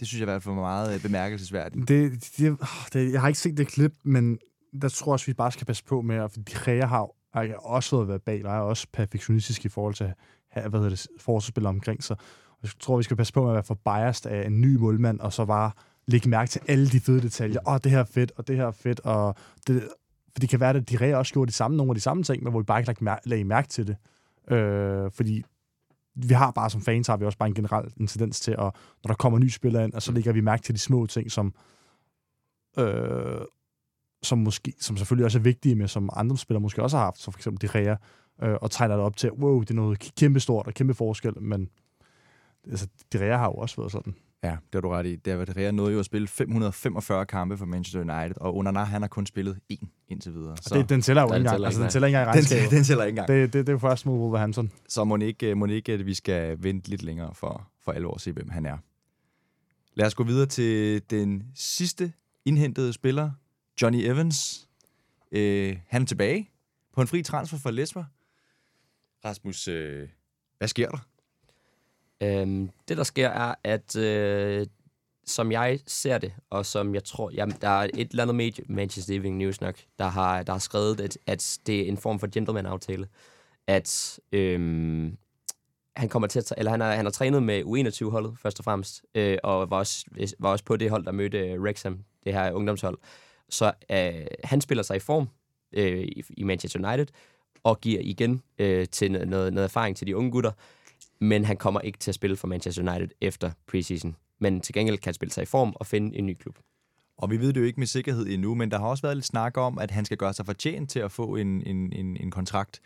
Det synes jeg i hvert fald var meget øh, bemærkelsesværdigt. Det, det, det, jeg har ikke set det klip, men der tror jeg også, vi bare skal passe på med, for de Gea har jeg også været verbal, og er også perfektionistisk i forhold til at have hvad hedder det, forsvarsspillere omkring sig. Jeg tror, vi skal passe på med at være for biased af en ny målmand, og så bare lægge mærke til alle de fede detaljer. Åh, oh, det her er fedt, og det her er fedt, og det, for det kan være, at de Rea også gjorde de samme, nogle af de samme ting, men hvor vi bare ikke lagde, lagde mærke til det. Øh, fordi vi har bare som fans, har vi også bare en generel tendens til, at når der kommer nye spillere ind, og så lægger vi mærke til de små ting, som, øh, som, måske, som selvfølgelig også er vigtige, men som andre spillere måske også har haft, så for eksempel de Rea, øh, og tegner det op til, wow, det er noget kæmpe stort og kæmpe forskel, men altså, de Rea har jo også været sådan. Ja, det har du ret i. David Rea nåede jo at spille 545 kampe for Manchester United, og Onana, han har kun spillet én indtil videre. Så det, den tæller jo ikke engang. Altså, den tæller ikke engang i regnskabet. Den, den tæller ikke engang. Det, det, det er først mod Wolverhampton. Så må ikke, må ikke, at vi skal vente lidt længere for, for alvor at se, hvem han er. Lad os gå videre til den sidste indhentede spiller, Johnny Evans. Øh, han er tilbage på en fri transfer for Lesber. Rasmus, øh, hvad sker der? Øhm, det, der sker, er, at øh, som jeg ser det, og som jeg tror, jamen, der er et eller andet medie, Manchester Evening News nok, der har, der har skrevet, at, at det er en form for gentleman-aftale. At øhm, han kommer til at, eller han har, han har trænet med U21-holdet, først og fremmest, øh, og var også, var også på det hold, der mødte øh, Wrexham, det her ungdomshold. Så øh, han spiller sig i form øh, i, i Manchester United, og giver igen øh, til noget, noget erfaring til de unge gutter men han kommer ikke til at spille for Manchester United efter preseason. Men til gengæld kan han spille sig i form og finde en ny klub. Og vi ved det jo ikke med sikkerhed endnu, men der har også været lidt snak om, at han skal gøre sig fortjent til at få en, en, en, en kontrakt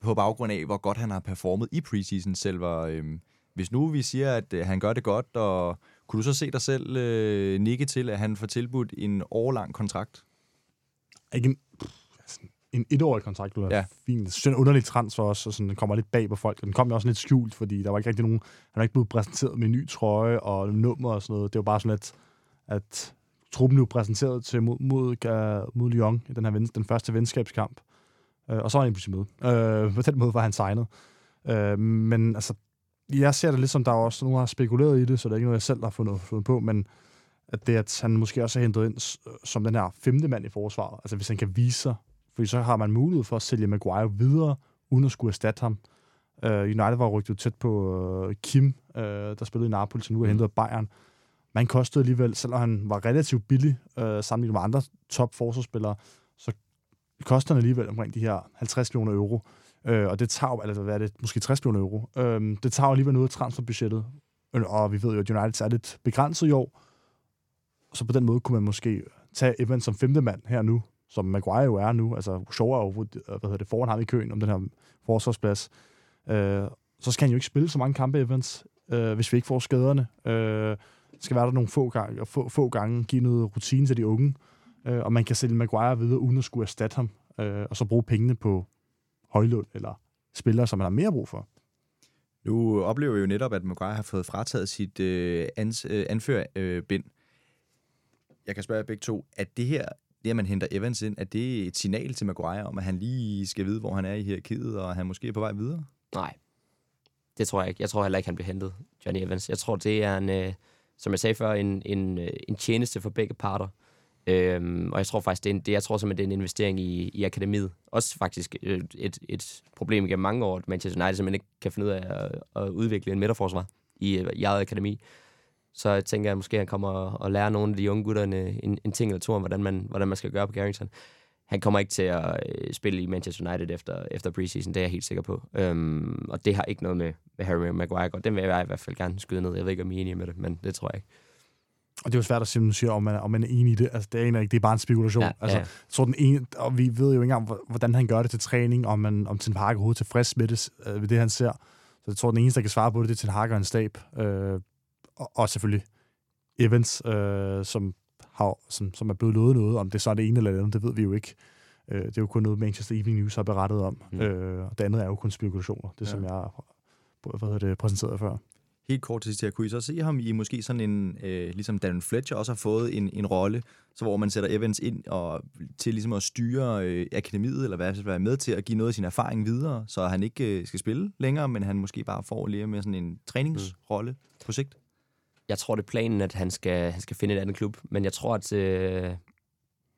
på baggrund af, hvor godt han har performet i preseason selv. Øhm, hvis nu vi siger, at øh, han gør det godt, og kunne du så se dig selv øh, nikke til, at han får tilbudt en årlang kontrakt? Ikke en, etårig kontrakt, du ja. fint. Det er en underlig transfer også, og sådan, den kommer lidt bag på folk. Den kom jo også lidt skjult, fordi der var ikke rigtig nogen... Han var ikke blevet præsenteret med en ny trøje og nummer og sådan noget. Det var bare sådan lidt, at truppen blev præsenteret til mod, mod, mod Lyon i den, her ven, den første venskabskamp. Øh, og så var han pludselig med. Øh, på den måde var han signet. Øh, men altså, jeg ser det lidt som, der er også nogen, der har spekuleret i det, så det er ikke noget, jeg selv har fundet, fundet på, men at det, at han måske også er hentet ind som den her femte mand i forsvaret. Altså, hvis han kan vise sig fordi så har man mulighed for at sælge Maguire videre, uden at skulle erstatte ham. Uh, United var rygtet tæt på uh, Kim, uh, der spillede i Napoli, som nu er mm. hentet af Bayern. Man kostede alligevel, selvom han var relativt billig uh, sammenlignet med andre top forsvarsspillere, så koster han alligevel omkring de her 50 millioner euro. Uh, og det tager, eller hvad er det, måske 60 millioner euro. Uh, det tager alligevel noget af transferbudgettet. Og vi ved jo, at United er lidt begrænset i år. Så på den måde kunne man måske tage Evans som femte mand her nu, som Maguire jo er nu. Altså, Shaw er jo øh, hvad hedder det, foran ham i køen om den her forsvarsplads. Øh, så skal han jo ikke spille så mange kampe, Evans, øh, hvis vi ikke får skaderne. Øh, skal være der nogle få gange, få, få gange, give noget rutine til de unge, øh, og man kan sælge Maguire videre, uden at skulle erstatte ham, øh, og så bruge pengene på Højlund eller spillere, som man har mere brug for. Nu oplever vi jo netop, at Maguire har fået frataget sit øh, ans, øh, anførbind. Øh, jeg kan spørge jer begge to, at det her det, at man henter Evans ind, er det et signal til Maguire om, at han lige skal vide, hvor han er i hierarkiet, og han måske er på vej videre? Nej, det tror jeg ikke. Jeg tror heller ikke, han bliver hentet, Johnny Evans. Jeg tror, det er en, øh, som jeg sagde før, en, en, øh, en tjeneste for begge parter. Øhm, og jeg tror faktisk, det er en, det, jeg tror simpelthen, det er en investering i, i akademiet. Også faktisk et, et, et problem gennem mange år, at Manchester United simpelthen ikke kan finde ud af at, at udvikle en midterforsvar i, øh, i eget akademi. Så jeg tænker, at måske han kommer og lærer nogle af de unge gutter en, en, en ting eller to om, hvordan man, hvordan man skal gøre på Carrington. Han kommer ikke til at øh, spille i Manchester United efter, efter preseason, det er jeg helt sikker på. Øhm, og det har ikke noget med, med Harry Maguire godt. Den vil jeg i hvert fald gerne skyde ned. Jeg ved ikke, om I er enige med det, men det tror jeg ikke. Og det er jo svært at sige, om man, om man er enig i det. Altså, det er ikke, det er bare en spekulation. Ja, altså, ja. Jeg tror, den ene, og vi ved jo ikke engang, hvor- hvordan han gør det til træning, om, man, om Ten Hag er overhovedet tilfreds med det, øh, ved det, han ser. Så jeg tror, den eneste, der kan svare på det, det er Ten Hag og hans stab. Øh, og, og selvfølgelig Evans, øh, som, har, som, som er blevet lovet noget. Om det så er det ene eller det andet, det ved vi jo ikke. Øh, det er jo kun noget, Manchester Evening News har berettet om. Mm. Øh, og det andet er jo kun spekulationer. Det, Ja. som jeg har hvad hedder det, præsenteret før. Helt kort til sidst her, kunne I så se ham i måske sådan en, øh, ligesom Darren Fletcher også har fået en, en rolle, så hvor man sætter Evans ind og til ligesom at styre øh, akademiet, eller hvad være med til at give noget af sin erfaring videre, så han ikke øh, skal spille længere, men han måske bare får lige med sådan en træningsrolle mm. på sigt. Jeg tror, det er planen, at han skal, han skal finde et andet klub, men jeg tror, at... Øh,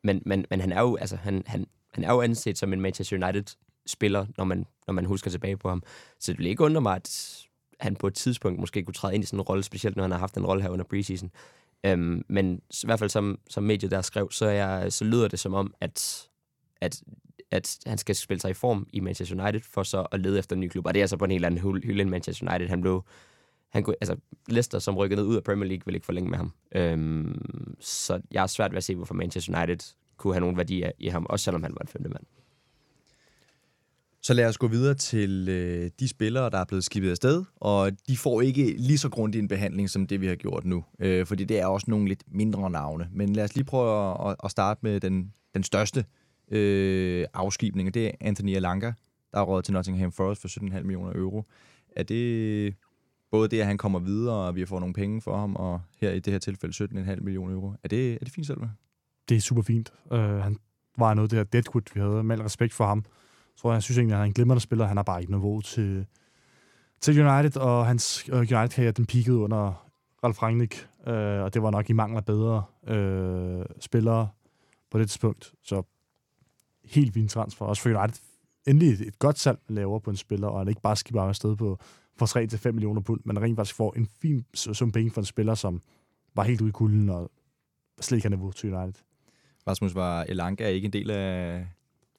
men, men, men han er jo, altså, han, han, han er jo anset som en Manchester United-spiller, når man, når man husker tilbage på ham. Så det vil ikke undre mig, at han på et tidspunkt måske kunne træde ind i sådan en rolle, specielt når han har haft en rolle her under preseason. Øhm, men i hvert fald som, som mediet der skrev, så, er jeg, så lyder det som om, at, at, at han skal spille sig i form i Manchester United, for så at lede efter en ny klub. Og det er altså på en helt anden hylde end Manchester United. Han blev, han kunne, altså Leicester, som rykkede ned ud af Premier League, vil ikke forlænge med ham. Øhm, så jeg er svært ved at se, hvorfor Manchester United kunne have nogen værdi i ham, også selvom han var en femte mand. Så lad os gå videre til øh, de spillere, der er blevet skibet afsted, og de får ikke lige så grundig en behandling, som det vi har gjort nu. Øh, fordi det er også nogle lidt mindre navne. Men lad os lige prøve at, at starte med den, den største øh, afskibning, og det er Anthony Alanga, der er råd til Nottingham Forest for 17,5 millioner euro. Er det både det, at han kommer videre, og vi får nogle penge for ham, og her i det her tilfælde 17,5 millioner euro. Er det, er det fint selv? det er super fint. Uh, øh, han var noget af det her Deadwood, vi havde med al respekt for ham. Så tror jeg, jeg synes egentlig, at han er en glimrende spiller. Han har bare ikke niveau til, til United, og hans øh, uh, United-karriere, den peakede under Ralf Rangnick, uh, og det var nok i mangel af bedre uh, spillere på det tidspunkt. Så helt fint transfer. Også for United endelig et, et godt salg, man laver på en spiller, og han ikke bare skipper afsted på for 3-5 millioner pund, men rent faktisk får en fin sum penge for en spiller, som var helt ude i kulden og slet ikke har niveau til United. Rasmus, var Elanga ikke en del af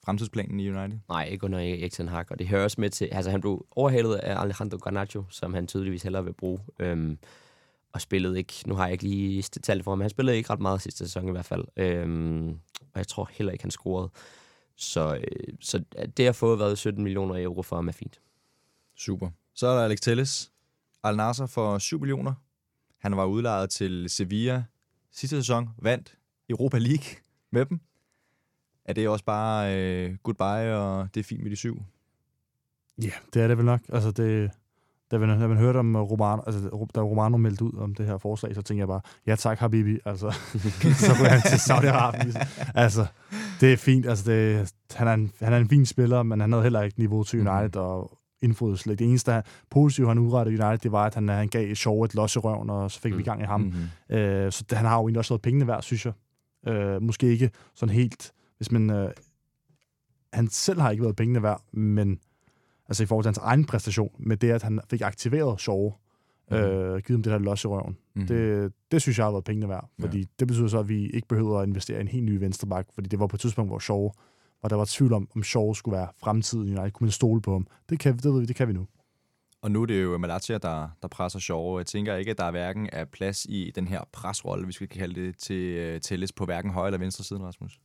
fremtidsplanen i United? Nej, ikke under Erik Ten Hag, og det hører også med til, altså han blev overhalet af Alejandro Garnacho, som han tydeligvis hellere vil bruge, øhm, og spillede ikke, nu har jeg ikke lige tal for ham, men han spillede ikke ret meget sidste sæson i hvert fald, øhm, og jeg tror heller ikke, han scorede. Så, øh, så det at få været 17 millioner euro for ham er fint. Super. Så er der Alex Telles. Al Nasser for 7 millioner. Han var udlejet til Sevilla sidste sæson, vandt Europa League med dem. Er det også bare øh, goodbye, og det er fint med de syv? Ja, det er det vel nok. Altså, det, da, man, da man hørte om Romano, altså, da Romano meldte ud om det her forslag, så tænkte jeg bare, ja tak, Habibi. Altså, så ryger han til Saudi-Arabien. Altså, det er fint. Altså, det, han, er en, han er en fin spiller, men han havde heller ikke niveau til United, og indfriet slet. Det eneste der positive, han udrettede United, det var, at han, han gav Shaw et los i røven, og så fik mm. vi gang i ham. Mm-hmm. Øh, så han har jo egentlig også været pengene værd, synes jeg. Øh, måske ikke sådan helt, hvis man... Øh, han selv har ikke været pengene værd, men altså i forhold til hans egen præstation, med det, at han fik aktiveret Shaw, mm. øh, givet ham det der los i røven. Mm-hmm. Det, det synes jeg har været pengene værd, fordi Ja. det betyder så, at vi ikke behøver at investere i en helt ny venstreback, fordi det var på et tidspunkt, hvor Shaw, hvor der var tvivl om, om Shaw skulle være fremtiden i United. Kunne man stole på ham? Det kan, det ved vi, det kan vi nu. Og nu er det jo Malatia, der, der presser Shaw. Jeg tænker ikke, at der er hverken er plads i den her presrolle, hvis vi kan kalde det, til uh, Telles på hverken højre eller venstre siden, Rasmus.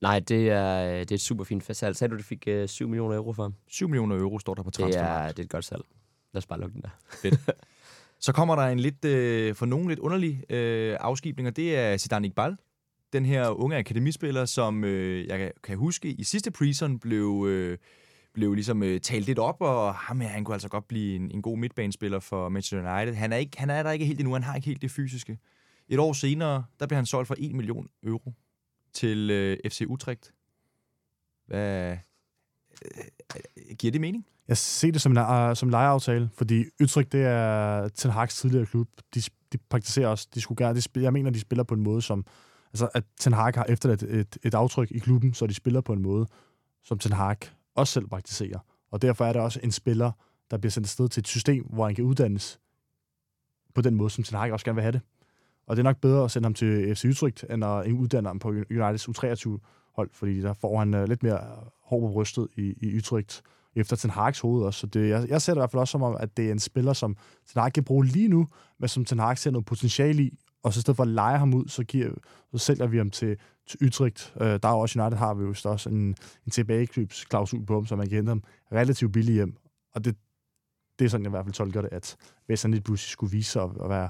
Nej, det er, det er et super fint salg. Sagde du, du fik øh, 7 millioner euro for ham? 7 millioner euro står der på Det transfermarkt. er, det er et godt salg. Lad os bare lukke den der. Fedt. Så kommer der en lidt, øh, for nogen lidt underlig øh, afskibning, og det er Zidane Iqbal. Den her unge akademispiller, som øh, jeg kan- kan huske i sidste preseason blev, øh, blev ligesom øh, talt lidt op, og ham her, han kunne altså godt blive en, en god midtbanespiller for Manchester United. Han er, ikke, han er der ikke helt endnu, han har ikke helt det fysiske. Et år senere, der blev han solgt for 1 million euro til øh, FC Utrecht. Hvad, øh, giver det mening? Jeg ser det som en uh, som lejeaftale, fordi Utrecht, det er Ten Hag's tidligere klub. De, de praktiserer også, de skulle gerne, de spiller, jeg mener, de spiller på en måde, som, altså at Ten Hag har efterladt et, et aftryk i klubben, så de spiller på en måde, som Ten Hag også selv praktiserer. Og derfor er det også en spiller, der bliver sendt afsted til et system, hvor han kan uddannes på den måde, som Ten Hag også gerne vil have det. Og det er nok bedre at sende ham til FC Utrecht, end at uddanne ham på Uniteds U23-hold, fordi der får han øh, lidt mere øh, hård på brystet i, i Utrecht, efter Ten Hag's hoved også. Så det, jeg, jeg ser det i hvert fald også som om, at det er en spiller, som Ten Hag kan bruge lige nu, men som Ten Hag ser noget potentiale i og så i stedet for at lege ham ud, så, giver, så sælger vi ham til, til Utrecht. Øh, der er også United har vi jo også en, en tilbagekøbsklausul på ham, så man kan hente ham relativt billigt hjem. Og det, det er sådan, jeg i hvert fald tolker det, at hvis han lidt pludselig skulle vise sig at, at være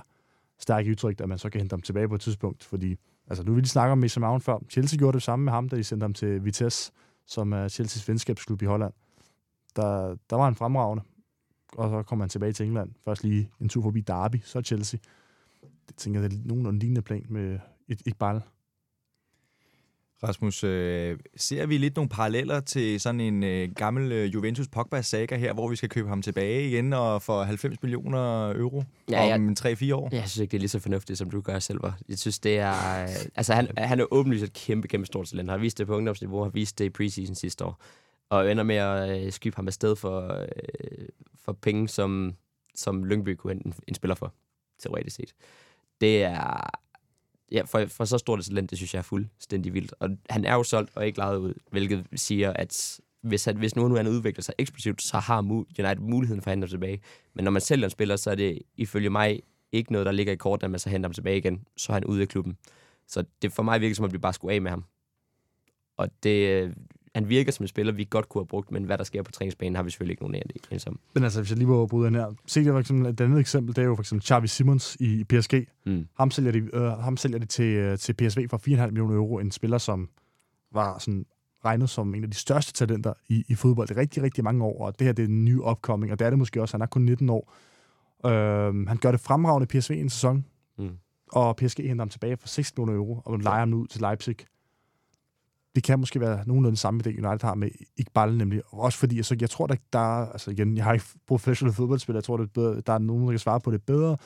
stærk i Utrecht, at man så kan hente ham tilbage på et tidspunkt, fordi altså, nu vil de snakke om Mason Mount før. Chelsea gjorde det samme med ham, da de sendte ham til Vitesse, som er Chelseas venskabsklub i Holland. Der, der var han fremragende, og så kom han tilbage til England. Først lige en tur forbi Derby, så Chelsea. Det tænker jeg, det er nogenlunde lignende plan med et, et ball. Rasmus, øh, ser vi lidt nogle paralleller til sådan en øh, gammel øh, Juventus Pogba-saga her, hvor vi skal købe ham tilbage igen og for 90 millioner euro Ja, om 3-4 år? Jeg synes ikke, det er lige så fornuftigt, som du gør selv. Jeg synes, det er... øh, Altså, han, han er åbenlyst et kæmpe, kæmpe stort talent. Han har vist det på ungdomsniveau, har vist det i preseason sidste år. Og ender med at øh, skybe ham afsted for, øh, for penge, som, som Lyngby kunne hente en, en spiller for, teoretisk set. Det er... Ja, for, for så stort et talent, det synes jeg er fuldstændig vildt. Og han er jo solgt og ikke lejet ud, hvilket siger, at hvis, han, hvis nu han udvikler sig eksplosivt, så har United muligheden for at hente ham tilbage. Men når man sælger en spiller, så er det ifølge mig ikke noget, der ligger i korten, at man så henter ham tilbage igen, så er han ude af klubben. Så det for mig virker som, at vi bare skulle af med ham. Og det, han virker som en spiller, vi godt kunne have brugt, men hvad der sker på træningsbanen, har vi selvfølgelig ikke nogen af det. Men altså, hvis jeg lige må bryde ind her. Se det for eksempel, et andet eksempel, det er jo for eksempel Xavi Simons i PSG. Mm. Ham sælger de, øh, ham sælger de til, øh, til PSV for 4,5 millioner euro. En spiller, som var sådan regnet som en af de største talenter i, i fodbold i rigtig, rigtig mange år. Og det her det er en ny opkoming, og det er det måske også. Han er kun 19 år. Øh, han gør det fremragende i PSV en sæson, Mm. og PSG henter ham tilbage for 6 millioner euro, og leger ham ud til Leipzig. Det kan måske være nogenlunde samme idé, United har med Iqbal, nemlig. Også fordi, altså, jeg tror, der, der altså igen, jeg har ikke professionel fodboldspiller, jeg tror, det er bedre, der er nogen, der kan svare på det bedre,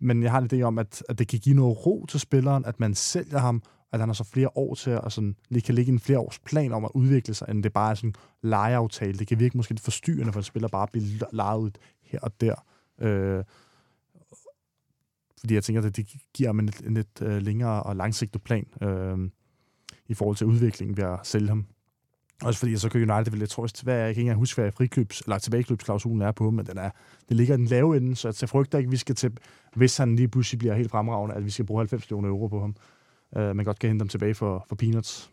men jeg har en idé om, at, at det kan give noget ro til spilleren, at man sælger ham, at han har så flere år til at sådan, lige kan ligge en flere års plan om at udvikle sig, end det bare er sådan en lejeaftale. Det kan virke måske lidt forstyrrende for en spiller bare at blive lejet ud her og der. Øh, fordi jeg tænker, at det giver ham en lidt, en lidt øh, længere og langsigtet plan øh, i forhold til udviklingen ved at sælge ham. Også fordi, så kan United vel, jeg tror, hvad, jeg kan ikke engang huske, hvad frikøbs, eller tilbagekøbsklausulen er på, men den, er, det ligger i den lave ende, så jeg frygter ikke, at vi skal til, hvis han lige pludselig bliver helt fremragende, at vi skal bruge 90 millioner euro på ham. Uh, man godt kan hente ham tilbage for, for peanuts.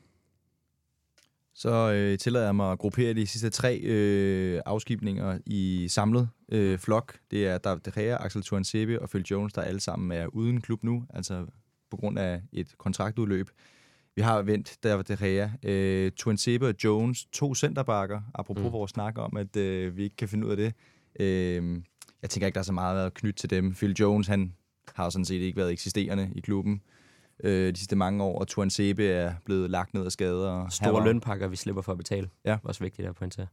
Så øh, tillader jeg mig at gruppere de sidste tre øh, afskibninger i samlet øh, flok. Det er David De Gea, Axel Tuansebe og Phil Jones, der alle sammen er uden klub nu, altså på grund af et kontraktudløb. Vi har vendt David De Gea. Øh, Tuansebe og Jones, to centerbakker, apropos mm. vores snak om, at øh, vi ikke kan finde ud af det. Øh, jeg tænker ikke, der er så meget at knytte til dem. Phil Jones, han har sådan set ikke været eksisterende i klubben øh, de sidste mange år, og Tuan Sebe er blevet lagt ned af skader. Og Store var- lønpakker, vi slipper for at betale. Ja. Også vigtigt at pointere.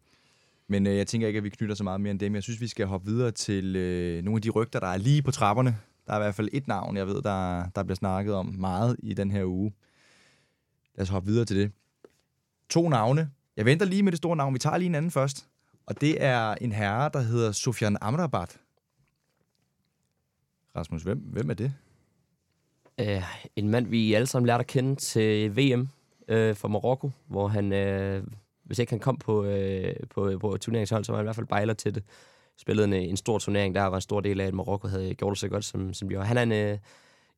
Men øh, jeg tænker ikke, at vi knytter så meget mere end dem. Jeg synes, vi skal hoppe videre til øh, nogle af de rygter, der er lige på trapperne. Der er i hvert fald et navn, jeg ved, der, der bliver snakket om meget i den her uge. Lad os hoppe videre til det. To navne. Jeg venter lige med det store navn. Vi tager lige en anden først. Og det er en herre, der hedder Sofian Amrabat. Rasmus, hvem, hvem er det? Uh, en mand, vi alle sammen lærte at kende til VM uh, øh, for Marokko, hvor han, uh, hvis ikke han kom på, uh, på, på turneringshold, så var han i hvert fald bejler til det. Spillede en, en stor turnering, der var en stor del af, at Marokko havde gjort det så godt, som, som de var. Han er en, uh,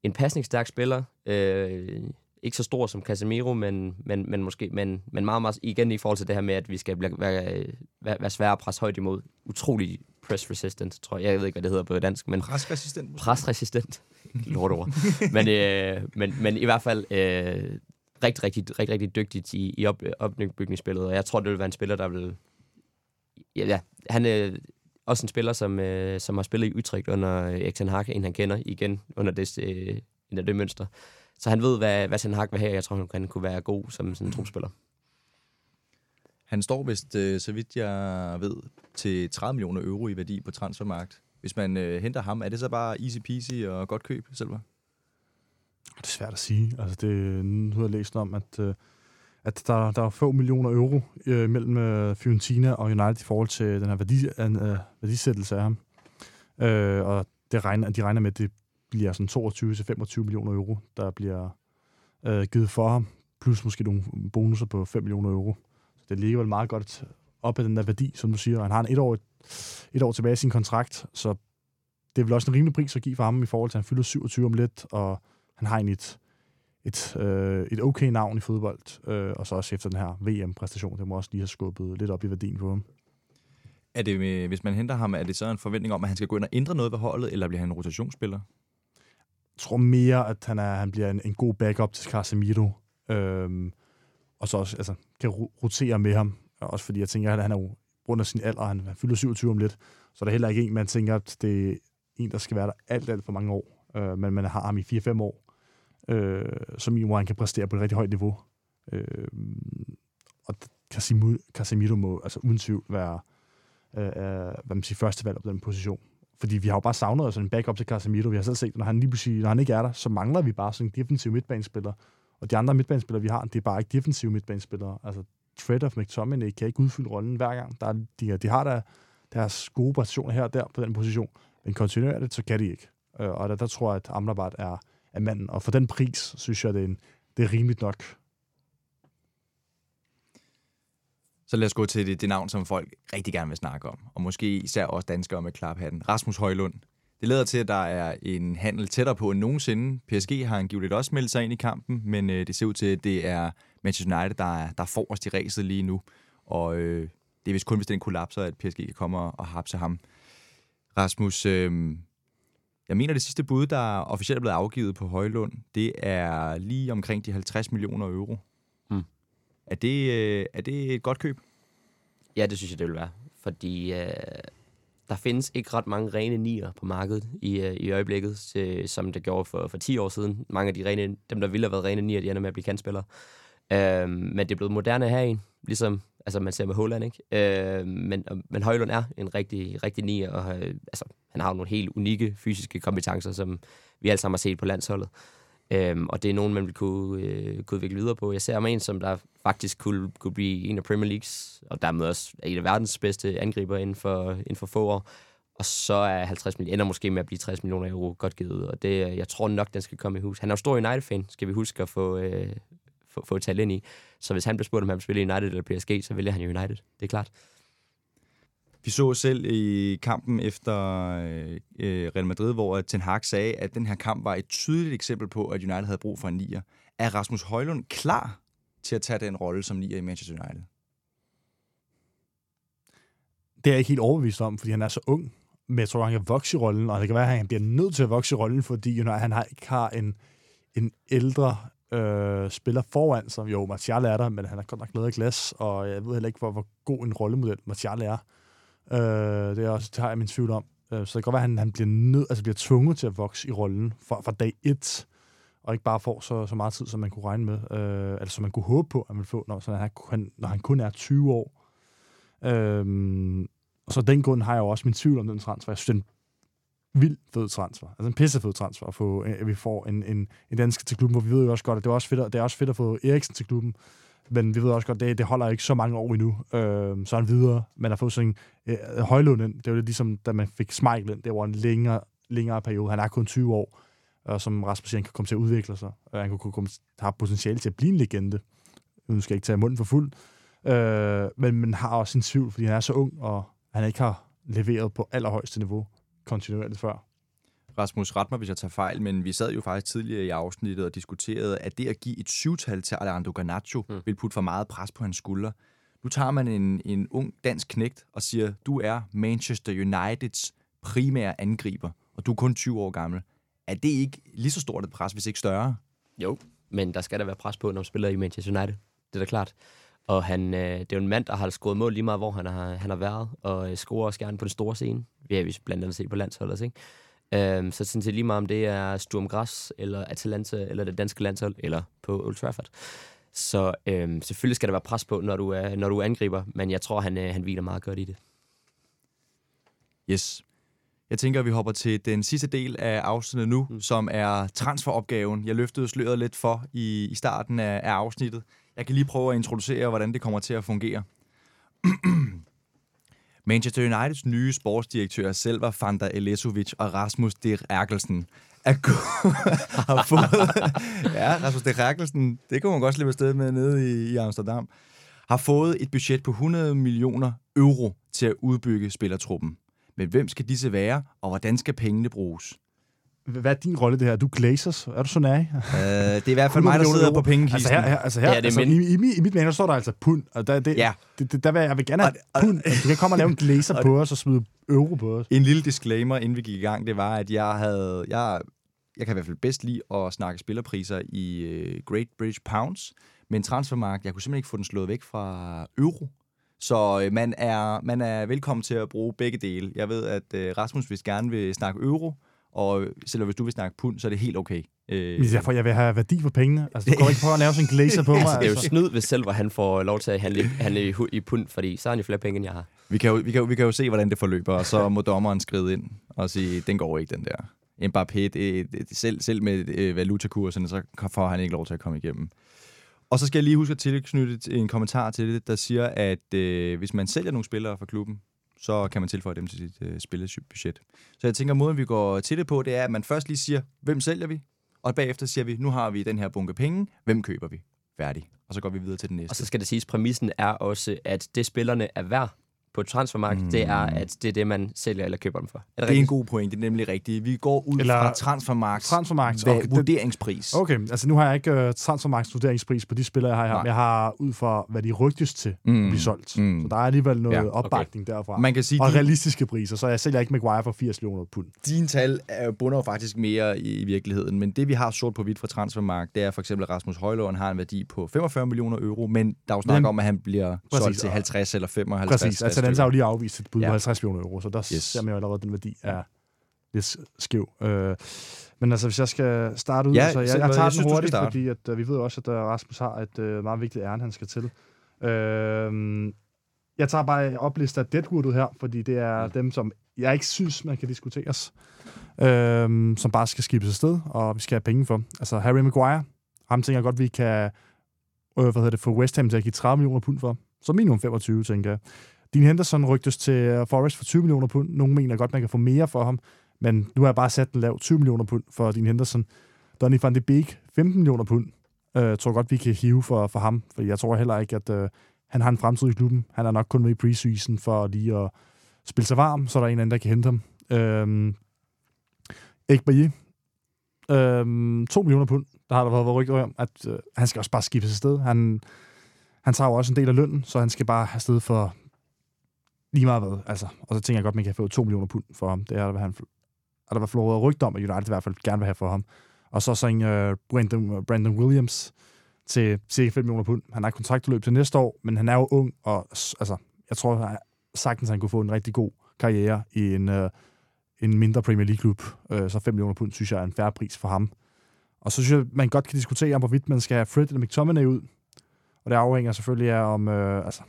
en pasningsstærk spiller. uh, ikke så stor som Casemiro, men, men, men måske men, men meget, meget igen i forhold til det her med, at vi skal blive, være, være, være svære at presse højt imod. Utrolig press resistant, tror jeg. Jeg ved ikke, hvad det hedder på dansk, men Presresistent. presresistent. Lortord. men, øh, men, men i hvert fald øh, rigtig, rigtig, rigtig, rigtig dygtigt i, i op, opbygningsspillet, og jeg tror, det vil være en spiller, der vil... Ja, ja han er også en spiller, som, øh, som har spillet i Utrecht under øh, Erik Ten Hag, en han kender igen under det, øh, under det mønster. Så han ved, hvad, hvad Ten Hag vil have, jeg tror, han kunne være god som sådan en trupspiller. Han står vist, øh, så vidt jeg ved, til 30 millioner euro i værdi på transfermarkt. Hvis man øh, henter ham, er det så bare easy peasy og godt køb, Selva? Det er svært at sige. Altså, det, nu har jeg læst om, at, øh, at der, der er få millioner euro øh, mellem øh, Fiorentina og United i forhold til den her værdi, øh, værdisættelse af ham. Øh, og det regner, de regner med, at det bliver sådan 22-25 millioner euro, der bliver øh, givet for ham, plus måske nogle bonusser på 5 millioner euro. Så det ligger vel meget godt op af den der værdi, som du siger. Han har en et år, et år tilbage i sin kontrakt, så det er vel også en rimelig pris at give for ham i forhold til, at han fylder 27 om lidt, og han har egentlig et, et, øh, et okay navn i fodbold, øh, og så også efter den her VM-præstation, det må også lige have skubbet lidt op i værdien på ham. Er det, øh, hvis man henter ham, er det så en forventning om, at han skal gå ind og ændre noget ved holdet, eller bliver han en rotationsspiller? Tror mere, at han, er, han bliver en, en god backup til Casemiro, øhm, og så også altså, kan rotere med ham, også fordi jeg tænker, at han er jo rundt af sin alder, han, han fylder 27 om lidt, så er der heller ikke en, man tænker, at det er en, der skal være der alt, alt for mange år, øh, men man har ham i 4-5 år, øh, som i, hvor han kan præstere på et rigtig højt niveau. Øh, og Casemiro, Casemiro må altså uden tvivl være øh, hvad man siger, første valg på den position. Fordi vi har jo bare savnet sådan en backup til Casemiro. Vi har selv set, når han lige pludselig, når han ikke er der, så mangler vi bare sådan en defensiv midtbanespiller. Og de andre midtbanespillere, vi har, det er bare ikke defensive midtbanespillere. Altså, Fred of McTominay kan ikke udfylde rollen hver gang. Der er, de, de har der deres gode position her og der på den position, men kontinuerligt, så kan de ikke. Øh, og der, der tror jeg, at Amrabat er, er manden. Og for den pris, synes jeg, det er, en, det er rimeligt nok. Så lad os gå til det, det navn, som folk rigtig gerne vil snakke om, og måske især også danskere med klaphatten. Rasmus Højlund. Det leder til, at der er en handel tættere på end nogensinde. PSG har angiveligt også meldt sig ind i kampen, men øh, det ser ud til, at det er Manchester United, der er, der er forrest i ræset lige nu. Og øh, det er vist kun, hvis den kollapser, at PSG kan komme og, og hapse ham. Rasmus, øh, jeg mener, det sidste bud, der officielt er blevet afgivet på Højlund, det er lige omkring de 50 millioner euro. Er, det, øh, er det et godt køb? Ja, det synes jeg, det vil være. Fordi øh, der findes ikke ret mange rene nier på markedet i, øh, i øjeblikket, til, som det gjorde for, for 10 år siden. Mange af de rene, dem, der ville have været rene nier, de ender med at blive kandspillere. Øh, men det er blevet moderne at have en, ligesom altså man ser med Holland, ikke? Øh, men, men Højlund er en rigtig, rigtig nier, og øh, altså, han har nogle helt unikke fysiske kompetencer, som vi alle sammen har set på landsholdet. Øhm, og det er nogen, man vil kunne, øh, kunne udvikle videre på. Jeg ser ham en, som der faktisk kunne, kunne blive en af Premier Leagues, og dermed også en af verdens bedste angriber inden for, inden for få år. Og så er 50 millioner, ender måske med at blive 60 millioner euro godt givet, og det, øh, jeg tror nok, den skal komme i hus. Han er jo stor United-fan, skal vi huske at få, øh, få, få talt ind i. Så hvis han bliver spurgt, om han vil spille i United eller PSG, så vælger han United. Det er klart. Vi så selv i kampen efter øh, øh Real Madrid, hvor Ten Hag sagde, at den her kamp var et tydeligt eksempel på, at United havde brug for en nier. Er Rasmus Højlund klar til at tage den rolle som nier i Manchester United? Det er jeg ikke helt overbevist om, fordi han er så ung. Men jeg tror, han kan vokse i rollen, og det kan være, at han bliver nødt til at vokse i rollen, fordi United, han har, ikke har en, en ældre øh, spiller foran sig. Jo, Martial er der, men han er godt nok lavet af glas, og jeg ved heller ikke, hvor, hvor god en rollemodel Martial er. Øh, det, er også, det har jeg min tvivl om. Øh, så det kan godt være, at han, han bliver, nød, altså bliver tvunget til at vokse i rollen fra, fra dag et, og ikke bare får så, så meget tid, som man kunne regne med, øh, eller som man kunne håbe på, at man få, når, så han, når han kun er 20 år. Øh, og så den grund har jeg jo også min tvivl om den transfer. Jeg synes, vild fed transfer. Altså en pissefed transfer, at, få, at vi får en, en, en dansk til klubben, hvor vi ved jo også godt, at det er også fedt, det er også fedt at få Eriksen til klubben, men vi ved også godt, det, det holder ikke så mange år endnu. Øh, så han videre. Man har fået sådan en øh, højlund ind. Det var lidt ligesom, da man fik Smeichel ind. Det var en længere, længere periode. Han er kun 20 år, og som Rasmus siger, kan komme til at udvikle sig. Og han kunne komme, have potentiale til at blive en legende. Nu skal jeg ikke tage munden for fuld. Øh, men man har også sin tvivl, fordi han er så ung, og han ikke har leveret på allerhøjeste niveau kontinuerligt før. Rasmus, ret mig, hvis jeg tager fejl, men vi sad jo faktisk tidligere i afsnittet og diskuterede, at det at give et syvtal til Alejandro Garnacho mm. vil putte for meget pres på hans skulder. Nu tager man en, en ung dansk knægt og siger, du er Manchester Uniteds primære angriber, og du er kun 20 år gammel. Er det ikke lige så stort et pres, hvis ikke større? Jo, men der skal der være pres på, når man spiller i Manchester United. Det er da klart. Og han, øh, det er jo en mand, der har scoret mål lige meget, hvor han har, han har været, og øh, scorer også gerne på den store scene. Vi har vi blandt andet set på landsholdet, ikke? Øhm, så sådan set lige meget om det er Sturm Græs, eller Atalanta, eller det danske landshold, eller på Old Trafford. Så øhm, selvfølgelig skal der være pres på, når du, er, når du angriber, men jeg tror, han, øh, han hviler meget godt i det. Yes. Jeg tænker, at vi hopper til den sidste del af afsnittet nu, mm. som er transferopgaven. Jeg løftede sløret lidt for i, i starten af, af afsnittet. Jeg kan lige prøve at introducere, hvordan det kommer til at fungere. Manchester Uniteds nye sportsdirektør selv var Fanta Elesovic og Rasmus de Erkelsen er har fået... ja, Rasmus de Erkelsen, det kunne man godt slippe afsted med nede i, i Amsterdam. Har fået et budget på 100 millioner euro til at udbygge spillertruppen. Men hvem skal disse være, og hvordan skal pengene bruges? Hvad er din rolle det her? Er du Glazers? Er du så nær? Øh, det er i hvert fald 100 mig, der sidder euro. på pengekisten. Altså her, her, altså her Ja, det er altså, min- i, i, i, mit manual står der altså pund, og der, det, Ja. det, det, der vil, jeg vil gerne have Og- og- pund. Du kan komme og lave en glazer på os og smide euro på os. En lille disclaimer, inden vi gik i gang, det var, at jeg havde... Jeg, jeg kan i hvert fald bedst lide at snakke spillerpriser i uh, Great British Pounds, men transfermarkt, jeg kunne simpelthen ikke få den slået væk fra euro. Så øh, man, er, man er velkommen til at bruge begge dele. Jeg ved, at øh, Rasmus hvis gerne vil snakke euro, og selv hvis du vil snakke pund, så er det helt okay. Øh, Men Derfor, jeg vil have værdi for pengene. Altså, du kan ikke prøve at lave sådan en glazer på mig. Altså, det er jo Altså. snyd, hvis selv han får lov til at handle, handle i, i pund, fordi så har han jo flere penge, end jeg har. Vi kan, jo, vi, kan, jo- vi kan jo se, hvordan det forløber, og så må dommeren skride ind og sige, den går ikke, den der. Mbappé, det, det, selv, selv med øh, valutakurserne, så får han ikke lov til at komme igennem. Og så skal jeg lige huske at tilknytte en kommentar til det, der siger, at øh, hvis man sælger nogle spillere fra klubben, så kan man tilføje dem til sit øh, spillebudget. Så jeg tænker, måden vi går til det på, det er, at man først lige siger, hvem sælger vi? Og bagefter siger vi, nu har vi den her bunke penge, hvem køber vi? Færdig. Og så går vi videre til den næste. Og så skal det siges, præmissen er også, at det spillerne er værd på transfermarkedet, mm. det er, at det er det, man sælger eller køber dem for. Er det, det er en rigtigt? god point, det er nemlig rigtigt. Vi går ud Eller- fra transfermarkt, Transfermarkt. Okay, det- vurderingspris. Okay, altså nu har jeg ikke uh, transfermarks vurderingspris på de spillere, jeg har her, Nej. men jeg har ud fra, hvad de rygtes til Mm. at blive solgt. Mm. Så der er alligevel noget Ja, okay. opbakning derfra. Man kan sige, og din, realistiske priser, så jeg sælger ikke Maguire for 80 millioner pund. dine tal er- bunder jo faktisk mere i, i virkeligheden, men det vi har sort på hvidt fra transfermarkt, det er for eksempel, at Rasmus Højlund har en værdi på 45 millioner euro, men der er jo snak om, at han bliver Præcis, solgt til og- 50 eller 55. Præcis, den har jo lige afvist et bud Ja. på 50 millioner euro, så der Yes. ser man jo allerede, at den værdi er lidt skæv. Øh, men altså, hvis jeg skal starte ud, Ja, så jeg, jeg jeg tager synes, den skal hurtigt, fordi at, uh, vi ved også, at uh, Rasmus har et uh, meget vigtigt ærne, han skal til. Øh, jeg tager bare oplister Deadwoodet her, fordi det er Mm. dem, som jeg ikke synes, man kan diskuteres, øh, som bare skal skibes afsted, og vi skal have penge for. Altså Harry Maguire, ham tænker jeg godt, vi kan øh, hvad hedder det, få West Ham til at give 30 millioner pund for. Så minimum 25, tænker jeg. Dean Henderson rygtes til øh, Forest for 20 millioner pund. Nogle mener godt, man kan få mere for ham, men nu har jeg bare sat den lav 20 millioner pund for Dean Henderson. Donny van de Beek, 15 millioner pund. Øh, tror godt, vi kan hive for, for ham, for jeg tror heller ikke, at øh, han har en fremtid i klubben. Han er nok kun med i preseason for lige at spille sig varm, så er der en anden, der kan hente ham. Øh, Ekbaye, øh, 2 millioner pund. Der har der været rygter om, at øh, han skal også bare skifte sig sted. Han, han tager jo også en del af lønnen, så han skal bare have sted for lige meget hvad. Altså, og så tænker jeg godt, man kan få 2 millioner pund for ham. Det er der, hvad han, og der var flået rygter om, at United i hvert fald gerne vil have for ham. Og så så en uh, øh, Brandon, øh, Brandon Williams til cirka 5 millioner pund. Han har kontraktudløb til næste år, men han er jo ung, og altså, jeg tror at sagtens, han kunne få en rigtig god karriere i en, uh, en mindre Premier League-klub. Uh, så 5 millioner pund, synes jeg, er en færre pris for ham. Og så synes jeg, man godt kan diskutere, om hvorvidt man skal have Fred eller McTominay ud. Og det afhænger selvfølgelig af, om... Øh, altså,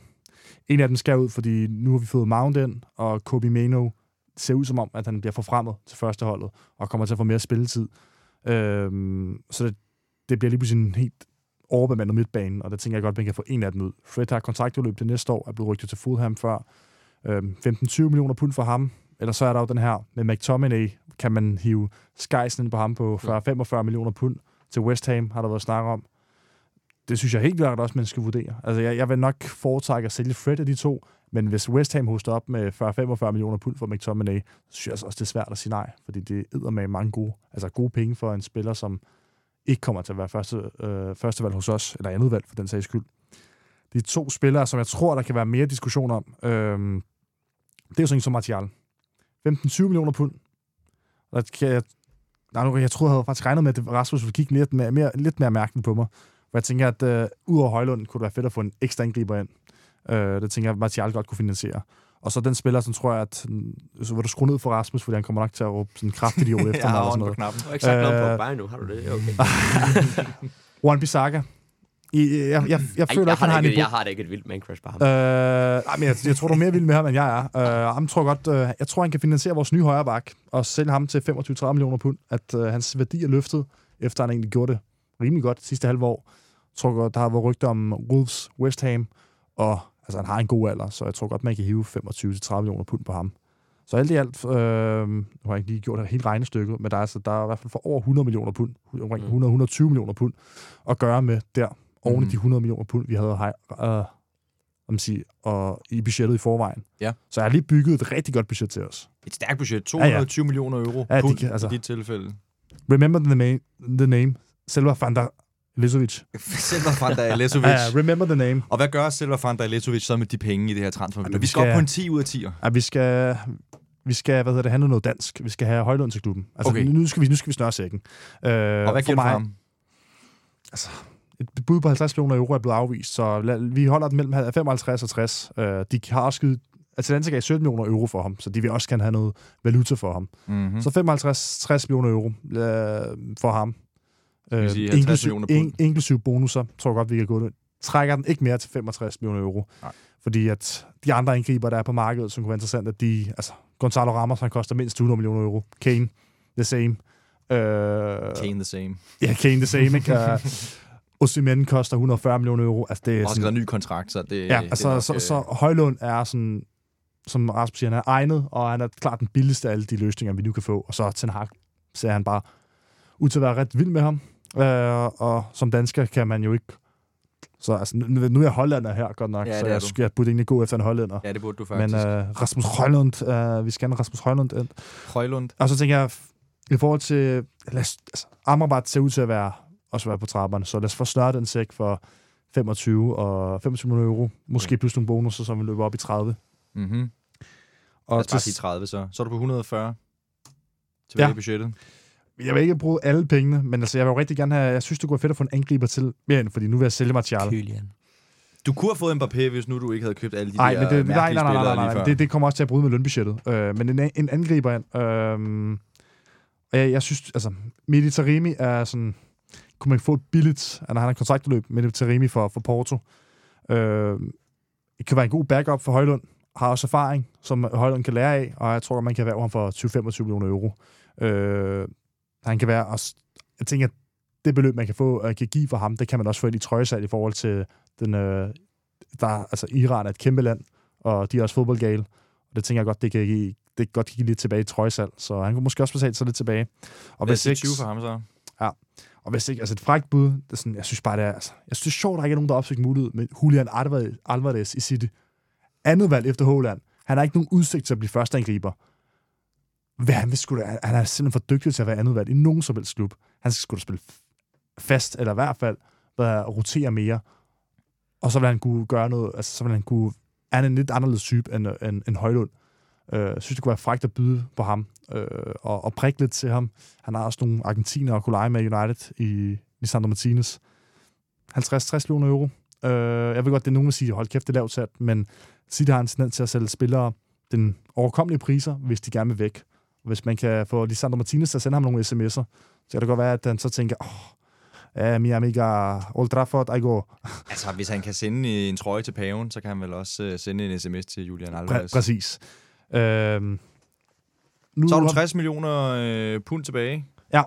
en af dem skal ud, fordi nu har vi fået Mount ind, og Kobe Mano ser ud som om, at han bliver forfremmet til førsteholdet, og kommer til at få mere spilletid. Øhm, så det, det bliver lige pludselig en helt overbemandet midtbane, og der tænker jeg godt, at man kan få en af dem ud. Fred har kontraktudløb til næste år, er blevet rygtet til Fulham før. Øhm, 15-20 millioner pund for ham. Eller så er der jo den her med McTominay, kan man hive skejsen ind på ham på 40-45 millioner pund til West Ham, har der været snak om. Det synes jeg helt klart også, man skal vurdere. Altså, jeg, jeg vil nok foretrække at sælge Fred af de to, men hvis West Ham hoster op med 40-45 millioner pund for McTominay, så synes jeg altså også, det er svært at sige nej, fordi det æder med mange gode, altså gode penge for en spiller, som ikke kommer til at være første, øh, første valg hos os, eller andet valg for den sags skyld. De to spillere, som jeg tror, der kan være mere diskussion om, øh, det er jo sådan en som Martial. 15-20 millioner pund. Og der kan jeg, nej, nu, jeg troede, jeg havde faktisk regnet med, at Rasmus ville kigge lidt mere, mere, lidt mere mærken på mig. For jeg tænker, at øh, ud over Højlund kunne det være fedt at få en ekstra angriber ind. Øh, det tænker jeg, at Martial godt kunne finansiere. Og så den spiller, som tror jeg, at mm, så vil du skrue ned for Rasmus, fordi han kommer nok til at råbe sådan en kraftig idiot efter mig. eller sådan noget. knappen. Du har ikke sagt noget Øh, på Bayern nu, har du det? Okay. Juan Bissaka. I, jeg, jeg, jeg, jeg Ej, føler jeg, ikke, han har en jeg har da ikke et vildt man crush på ham. Øh, ej, men jeg, jeg tror, du er mere vild med ham, end jeg er. Øh, ham tror godt, øh, jeg tror, han kan finansiere vores nye højre bak og sælge ham til 25-30 millioner pund. At øh, hans værdi er løftet, efter han egentlig gjorde det rimelig godt sidste halve år. Jeg tror godt, der har været rygter om Wolves, West Ham, og altså, han har en god alder, så jeg tror godt, man kan hive 25-30 millioner pund på ham. Så alt i alt, øh, nu har jeg ikke lige gjort det helt regnestykket, men der er, altså, der er i hvert fald for over 100 millioner pund, omkring 100-120 millioner pund at gøre med der, oven i Mhm. de 100 millioner pund, vi havde øh, om sige, og i budgettet i forvejen. Ja. Så jeg har lige bygget et rigtig godt budget til os. Et stærkt budget. 220 ja, ja. millioner euro Ja, pund de kan- altså- i dit tilfælde. Remember the name, the name. Selva Lizovic. Silva van der Lesovic. Ja, remember the name. Og hvad gør Silva van der Lesovic så med de penge i det her transfervindue? Jamen, Vi vi skal op skal- på en 10 ud af 10'er. At vi skal, vi skal, hvad hedder det, handle noget dansk. Vi skal have Højlund til klubben. Altså, Okay. nu, skal vi, nu skal vi snøre sækken. Øh, Og hvad giver for ham? et bud på 50 millioner euro er blevet afvist, så lad, vi holder den mellem 55 og 60. Øh, de har også givet, Atalanta gav 17 millioner euro for ham, så de vil også gerne have noget valuta for ham. Mm-hmm. Mm. Så 55-60 millioner euro øh, for ham. Øh, sige 50 inklusiv, millioner pund? in, inklusiv bonusser, tror jeg godt, vi kan gå det. Trækker den ikke mere til 65 millioner euro. Nej. Fordi at de andre angriber, der er på markedet, som kunne være interessant, at de... Altså, Gonzalo Ramos, han koster mindst 200 millioner euro. Kane, the same. Øh, Kane the same. Ja, Kane the same, ikke? Uh, Osimhen koster 140 millioner euro. Altså, det er Og også sådan, en ny kontrakt, så det, ja, det altså, er nok, så, øh, så Højlund er sådan, som Rasmus siger, han er egnet, og han er klart den billigste af alle de løsninger, vi nu kan få. Og så Ten Hag ser han bare ud til at være ret vild med ham. Uh, og som dansker kan man jo ikke... Så altså, nu, er jeg hollander her godt nok, Ja, så jeg, du. jeg burde egentlig gå efter en hollænder. Ja, det burde du Men faktisk. uh, Rasmus Højlund, uh, vi skal have Rasmus Højlund ind. Højlund. Og så tænker jeg, i forhold til... Lad os, altså, Amrabat ser ud til at være, også være på trapperne, så lad os få snørret den sæk for 25 og 25 millioner euro. Måske plus nogle bonusser, som vi løber op i 30. Mm-hmm. Lad Og os bare til, sige 30, så. Så er du på 140. Tilbage Ja. budgettet. Jeg vil ikke bruge alle pengene, men altså, jeg vil jo rigtig gerne have... Jeg synes, det kunne være fedt at få en angriber til mere end, fordi nu vil jeg sælge Martial. Kylian. Du kunne have fået Mbappé, hvis nu du ikke havde købt alle de Nej, der men det, nej, nej, nej, nej, nej, nej. Det, det kommer også til at bryde med lønbudgettet. Øh, men en, en angriber ind. Øh, og jeg, jeg synes, altså, Medi Taremi er sådan... Kunne man få et billigt... Han har en kontraktudløb, Medi Taremi for, for Porto. Øh, det kan være en god backup for Højlund. Har også erfaring, som Højlund kan lære af, og jeg tror, man kan være ham for 20-25 millioner euro. Øh, han kan være også... Jeg tænker, at det beløb, man kan få, kan give for ham, det kan man også få ind i trøjesal i forhold til den... Øh, der, altså, Iran er et kæmpe land, og de er også fodboldgale. Og det tænker jeg godt, det kan give, det kan godt give lidt tilbage i trøjesal, så han kunne måske også betale sig lidt tilbage. Og hvis ikke, 20 for ham så. og hvis ikke, altså et frækt bud, det er sådan, jeg synes bare, det er, altså, jeg synes, det er sjovt, at der ikke er nogen, der opsøgt mulighed med Julian Alvarez, i City. Andet valg efter Håland. Han har ikke nogen udsigt til at blive første angriber. Hvad han vil sgu da, han er simpelthen for dygtig til at være andet valg i nogen som helst klub. Han skal sgu da spille fast, eller i hvert fald være, rotere mere. Og så vil han kunne gøre noget, altså så vil han kunne, han er en lidt anderledes type end, end, end Højlund. Øh, synes, det kunne være frægt at byde på ham, øh, og, og prikke lidt til ham. Han har også nogle argentiner og kunne lege med United i Lisandro Martinez. 50-60 millioner euro. Øh, jeg ved godt, det er nogen, der siger, hold kæft, det er lavt sat, men City har en tendens til at sælge spillere den overkommelige priser, hvis de gerne vil væk. Hvis man kan få Lisandro Martinez til at sende ham nogle sms'er, så kan det godt være, at han så tænker, åh, ja, mi amiga Old Trafford, I go. Altså, hvis han kan sende en trøje til paven, så kan han vel også uh, sende en sms til Julian Præ- Alvarez. præcis. Øh, nu Så har du 60 millioner øh, pund tilbage. Ja,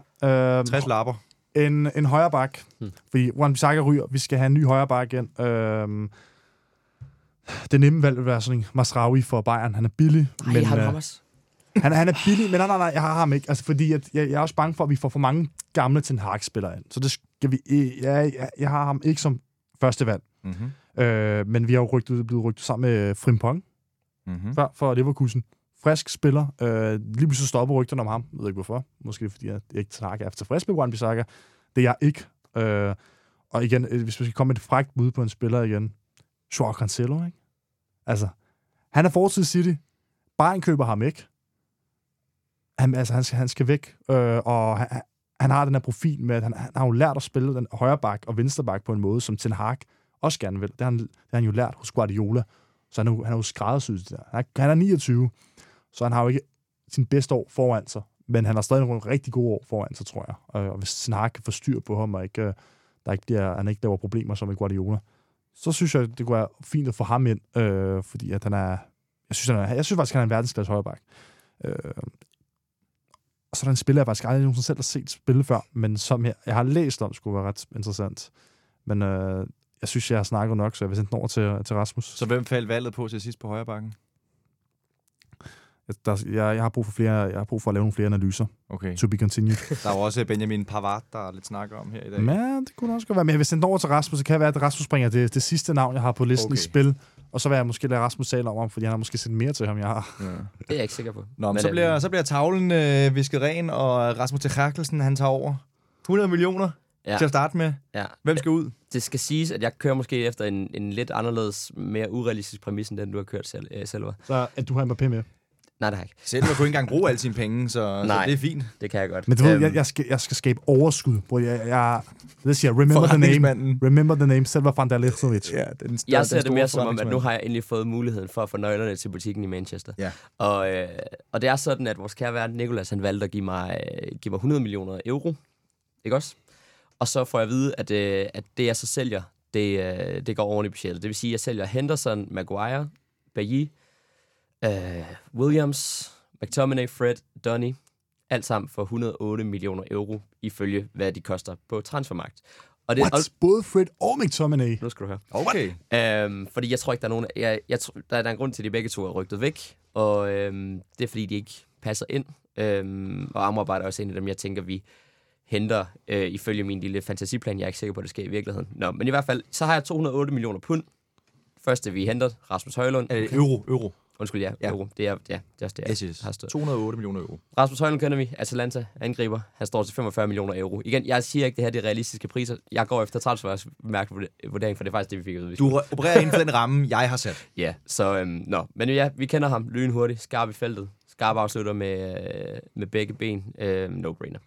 øh, 60 lapper. en, en højre bak. Hmm. Fordi Juan Bissaka ryger. Vi skal have en ny højre bak igen. Øhm, det nemme valg vil være sådan en Masraoui for Bayern. Han er billig. Nej, men, har du øh? Han, er- han er billig, men nej, nej, nej, jeg har ham ikke. Altså, fordi at, jeg, jeg er også bange for, at vi får for mange gamle Ten Hag-spillere ind. Så det skal vi... øh, Jeg, jeg, jeg har ham ikke som første valg. Mm-hmm. Øh, men vi har jo rygtet, blevet rygtet sammen med Frimpong Mm-hmm. før for Leverkusen. Frisk spiller. Øh, lige pludselig stopper rygterne om ham. Jeg ved ikke hvorfor. Måske fordi jeg ikke snakker er tilfreds med Juan Bissaka. Det er jeg ikke. Øh, og igen, øh, hvis vi skal komme med et frækt bud på en spiller igen. Joao Cancelo, ikke? Altså, han er fortid City. Bayern køber ham ikke. Han, altså, han, skal, han skal væk. Øh, og han, han har den her profil med, at han, han har jo lært at spille den højre bak og venstre bak på en måde, som Ten Hag også gerne vil. Det har han, det har han jo lært hos Guardiola. Så han er, jo- han er jo skræddersyet det der. Han er, han er 29, så han har jo ikke sin bedste år foran sig. Men han har stadig nogle rigtig gode år foran sig, tror jeg. Øh, og hvis Ten Hag kan få styr på ham, og ikke, øh, der ikke bliver, han ikke laver problemer som i Guardiola, så synes jeg, det kunne være fint at få ham ind, øh, fordi at han er, jeg synes, han er, jeg synes faktisk, han er en verdensklasse højreback. Øh, og så er der en spiller, jeg faktisk aldrig nogensinde selv har set spille før, men som jeg, jeg har læst om, skulle være ret interessant. Men øh, jeg synes, jeg har snakket nok, så jeg vil sende den over til, til Rasmus. Så hvem faldt valget på til sidst på højre bakken? Jeg, der, jeg, jeg, har brug for flere, jeg har brug for at lave nogle flere analyser. Okay. To be continued. Der er jo også Benjamin Pavard, der er lidt snakker om her i dag. Men det kunne også godt være. Men jeg vil sende den over til Rasmus, så kan det være, at Rasmus springer det, det sidste navn, jeg har på listen okay. i spil. Og så vil jeg måske lade Rasmus tale om ham, fordi han har måske set mere til ham, jeg har. Ja. Det er jeg ikke sikker på. Nå, men så, øhm, bliver, så bliver tavlen øh, visket ren, og Rasmus Tekrakkelsen, han tager over. 100 millioner Ja. til at starte med. Ja. Hvem skal ud? Det skal siges, at jeg kører måske efter en, en lidt anderledes, mere urealistisk præmis, end den du har kørt selv, øh, selv. Så at du har Mbappé med. Nej, det har jeg ikke. Selv kunne ikke engang bruge alle sine penge, så, så Nej. det er fint. Det kan jeg godt. Men du ved, Øhm, jeg, jeg, skal, jeg skal skabe overskud. Bror, jeg, jeg, det siger, remember the name. Remember the name, Selva van der Lechtzovic. Ja, den, den, Jeg ser det mere som om, at nu har jeg endelig fået muligheden for at få nøglerne til butikken i Manchester. Ja. Og, øh, og det er sådan, at vores kære vært Nikolas, han valgte at give mig, øh, give mig 100 millioner euro. Ikke også? Og så får jeg at vide, at, øh, at det, jeg så sælger, det, øh, det går oven i budgettet. Det vil sige, at jeg sælger Henderson, Maguire, Bailly, øh, Williams, McTominay, Fred, Donny. Alt sammen for 108 millioner euro, ifølge hvad de koster på transfermarkt. Og det, og, What? Både Fred og McTominay. nu skal du høre. Okay. Øhm, fordi jeg tror ikke, der er nogen... Jeg, jeg, tror, der, er, der er en grund til, at de begge to er rygtet væk. Og øhm, det er, fordi de ikke passer ind. Øhm, og Amrabat er også en af dem, jeg tænker, vi henter øh, ifølge min lille fantasiplan. Jeg er ikke sikker på, at det sker i virkeligheden. Nå, men i hvert fald, så har jeg 208 millioner pund. Første, vi henter, Rasmus Højlund. Øh, euro, euro. Undskyld, ja, Ja. euro. Det er, ja, det er også det, Yes, yes. har stået. 208 millioner euro. Rasmus Højlund kender vi, Atalanta angriber. Han står til 45 millioner euro. Igen, jeg siger ikke, det her det er realistiske priser. Jeg går efter transfermærkevurdering, for det er faktisk det, vi fik ud. Du opererer inden for den ramme, jeg har sat. Ja, så øhm, nå. Men ja, vi kender ham lynhurtigt, skarp i feltet. Skarp afslutter med, øh, med begge ben. Øh, no-brainer.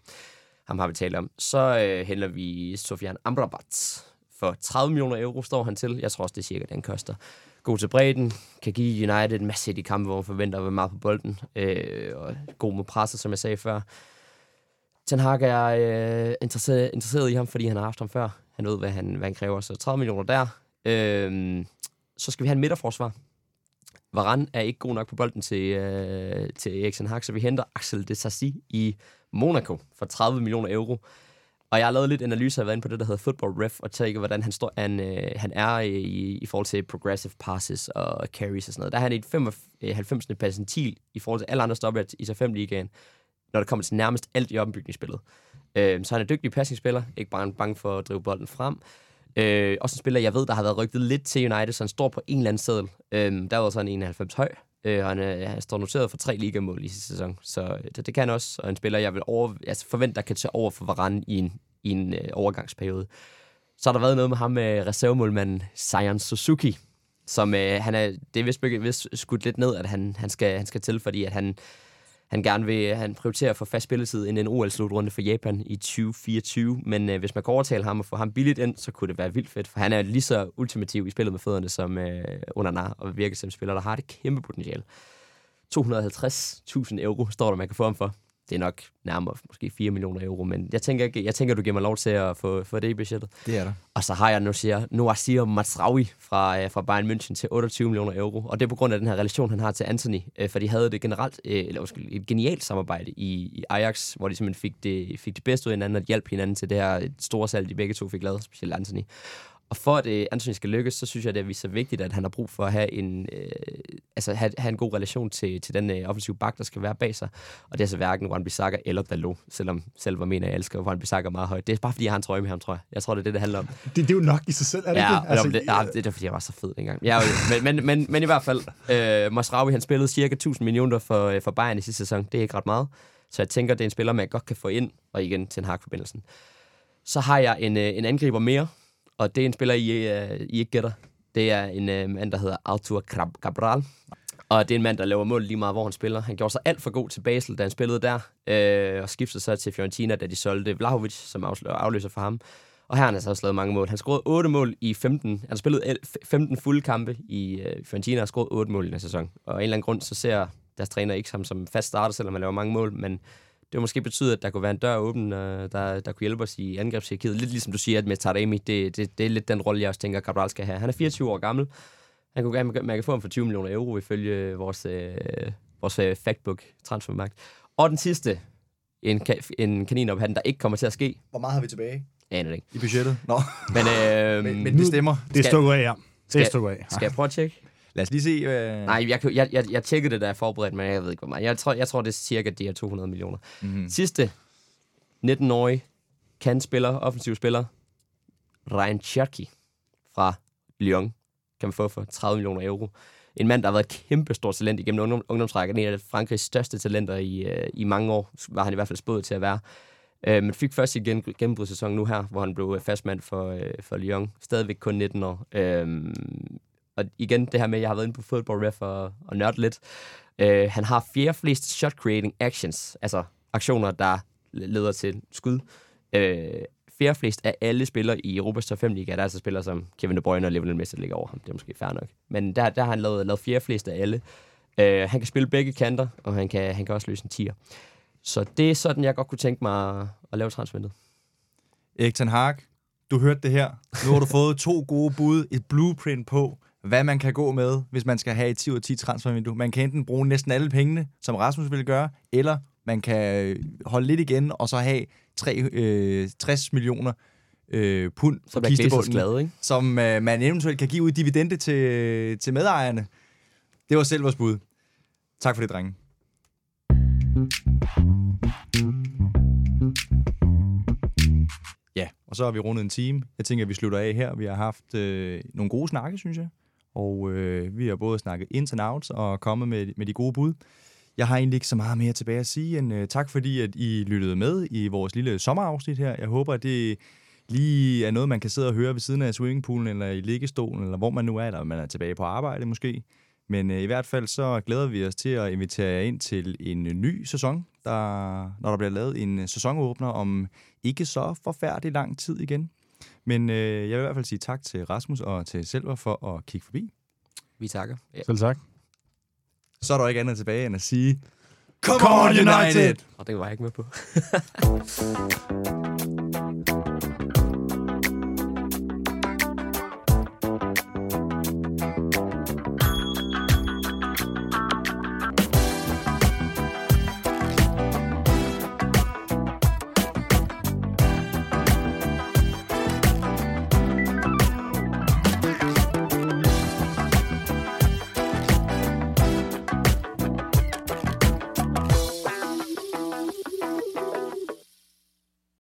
Ham har vi talt om. Så øh, hælder vi Sofian Amrabat. For 30 millioner euro står han til. Jeg tror også, det er cirka, den koster. God til bredden. Kan give United en masse i de kampe, hvor man forventer at være meget på bolden. Øh, og god med presset, som jeg sagde før. Ten Hag er øh, interesseret, interesseret i ham, fordi han har haft ham før. Han ved, hvad han, hvad han kræver. Så 30 millioner der. Øh, så skal vi have en midterforsvar. Varane er ikke god nok på bolden til, øh, til Erik Ten Hag, så vi henter Axel de Sassi i Monaco for 30 millioner euro. Og jeg har lavet lidt analyser, jeg har været inde på det, der hedder Football Ref, og tjekke, hvordan han, står, han, øh, han er øh, i, i forhold til progressive passes og carries og sådan noget. Der er han i et 95. Øh, percentil i forhold til alle andre stopper i så 5 ligaen, når det kommer til nærmest alt i opbygningsspillet. Øh, så han er en dygtig passingsspiller, ikke bare bange for at drive bolden frem. Øh, også en spiller, jeg ved, der har været rygtet lidt til United, så han står på en eller anden seddel. Øh, der var så en 91 høj, øh, han, er, han står noteret for tre ligamål i sidste sæson. Så øh, det, det kan han også, og en spiller, jeg vil over, altså forvente, der kan tage over for Varane i en, i en øh, overgangsperiode. Så har der været noget med ham med reservemålmanden Sion Suzuki, som øh, han er, det er vist, vist skudt lidt ned, at han, han, skal, han skal til, fordi at han, han gerne vil øh, han prioriterer for fast spilletid inden en OL-slutrunde for Japan i 2024. Men øh, hvis man kan overtale ham og få ham billigt ind, så kunne det være vildt fedt, for han er lige så ultimativ i spillet med fødderne som øh, Onana, og virker som spiller, der har det kæmpe potentiale. 250.000 euro står der, man kan få ham for. Det er nok nærmere måske 4 millioner euro, men jeg tænker, jeg tænker du giver mig lov til at få, få det i budgettet. Det er der. Og så har jeg nu siger Noasir Mazraoui fra, øh, fra Bayern München til 28 millioner euro. Og det er på grund af den her relation, han har til Anthony. Øh, for de havde det generelt, øh, eller undskyld, et genialt samarbejde i, i Ajax, hvor de simpelthen fik det, fik det bedste ud af hinanden og hjalp hinanden til det her store salg, de begge to fik lavet, specielt Anthony. Og for at øh, Anthony skal lykkes, så synes jeg, det er så vigtigt, at han har brug for at have en, øh, altså have, have en god relation til, til den øh, offensive bak, der skal være bag sig. Og det er så hverken Juan Bissaka eller Dalot, selvom selv var mener, jeg elsker Juan Bissaka meget højt. Det er bare fordi, jeg har en trøje med ham, tror jeg. Jeg tror, det er det, det handler om. Det, det er jo nok i sig selv, er det Ja, ikke? Altså, altså, det, ja, det er fordi, jeg var så fed dengang. Ja, men, men, men, men i hvert fald, øh, Masraoui, han spillede cirka 1000 millioner for, øh, for Bayern i sidste sæson. Det er ikke ret meget. Så jeg tænker, det er en spiller, man godt kan få ind, og igen til en hakforbindelsen. Så har jeg en, øh, en angriber mere, og det er en spiller, I, øh, I ikke gætter. Det er en øh, mand, der hedder Artur Cabral. Og det er en mand, der laver mål lige meget, hvor han spiller. Han gjorde sig alt for god til Basel, da han spillede der, øh, og skiftede så til Fiorentina, da de solgte Vlahovic, som afløser for ham. Og her har han altså også lavet mange mål. Han scorede 8 mål i 15. Han har spillet 15 fulde kampe i øh, Fiorentina og scoret 8 mål i den sæson. Og af en eller anden grund, så ser deres træner ikke ham som fast starter, selvom han laver mange mål. Men det vil måske betyde, at der kunne være en dør åben, øh, der, der kunne hjælpe os i angrebshierarkiet. Lidt ligesom du siger, at med Taremi, det, det, det er lidt den rolle, jeg også tænker, Cabral skal have. Han er 24 år gammel. Han kunne gerne, man kan få ham for 20 millioner euro ifølge vores, øh, vores øh, factbook, transfermarkt. Og den sidste, en, ka- en kanin op der ikke kommer til at ske. Hvor meget har vi tilbage? Jeg aner det ikke. I budgettet? Nå, Men, øh, men, men det stemmer. Det er Skal- stukket af, ja. Det er skal- stukket af. Skal jeg prøve at tjekke? Lad os lige se. Øh... Nej, jeg, jeg, jeg, jeg tjekkede det, da jeg forberedte mig. Jeg ved ikke, hvor meget. Jeg tror, jeg tror det er cirka de her 200 millioner. Mm-hmm. Sidste 19-årig kan spiller, offensiv spiller, Ryan Cherky fra Lyon. kan man få for 30 millioner euro. En mand, der har været et kæmpe stort talent igennem ungdom, ungdomsrækken. En af Frankrigs største talenter i, øh, i mange år, var han i hvert fald spået til at være. Øh, men fik først sin gen, gennembrudssæson nu her, hvor han blev fastmand for, øh, for Lyon. Stadigvæk kun 19 år. Øh, og igen, det her med, at jeg har været inde på Football Ref og, og nørdet lidt. Øh, han har fjerde flest shot creating actions, altså aktioner, der leder til skud. Øh, fjerde flest af alle spillere i Europas top 5 liga. Der er altså spillere som Kevin De Bruyne og Lionel Messi ligger over ham. Det er måske fair nok. Men der, der har han lavet, lavet fjerde flest af alle. Øh, han kan spille begge kanter, og han kan, han kan også løse en tier. Så det er sådan, jeg godt kunne tænke mig at, lave transfervinduet. Erik Ten Hag, du hørte det her. Nu har du fået to gode bud, et blueprint på, hvad man kan gå med, hvis man skal have et 10 ud af 10 transfervindue. Man kan enten bruge næsten alle pengene, som Rasmus ville gøre, eller man kan holde lidt igen, og så have 3, øh, 60 millioner øh, pund bliver Glazer kistebunden, glad, ikke? som øh, man eventuelt kan give ud dividende til, til medejerne. Det var selv vores bud. Tak for det, drenge. Ja, og så har vi rundet en time. Jeg tænker, at vi slutter af her. Vi har haft øh, nogle gode snakke, synes jeg. Og øh, vi har både snakket ins and outs og kommet med, med de gode bud. Jeg har egentlig ikke så meget mere tilbage at sige, end øh, tak fordi, at I lyttede med i vores lille sommerafsnit her. Jeg håber, at det lige er noget, man kan sidde og høre ved siden af swimmingpoolen, eller i liggestolen, eller hvor man nu er, eller man er tilbage på arbejde måske. Men øh, i hvert fald så glæder vi os til at invitere jer ind til en øh, ny sæson, der, når der bliver lavet en øh, sæsonåbner om ikke så forfærdelig lang tid igen. Men øh, jeg vil i hvert fald sige tak til Rasmus og til Selver for at kigge forbi. Vi takker. Ja. Selv tak. Så er der ikke andet tilbage end at sige, Come on United! Og det var jeg ikke med på.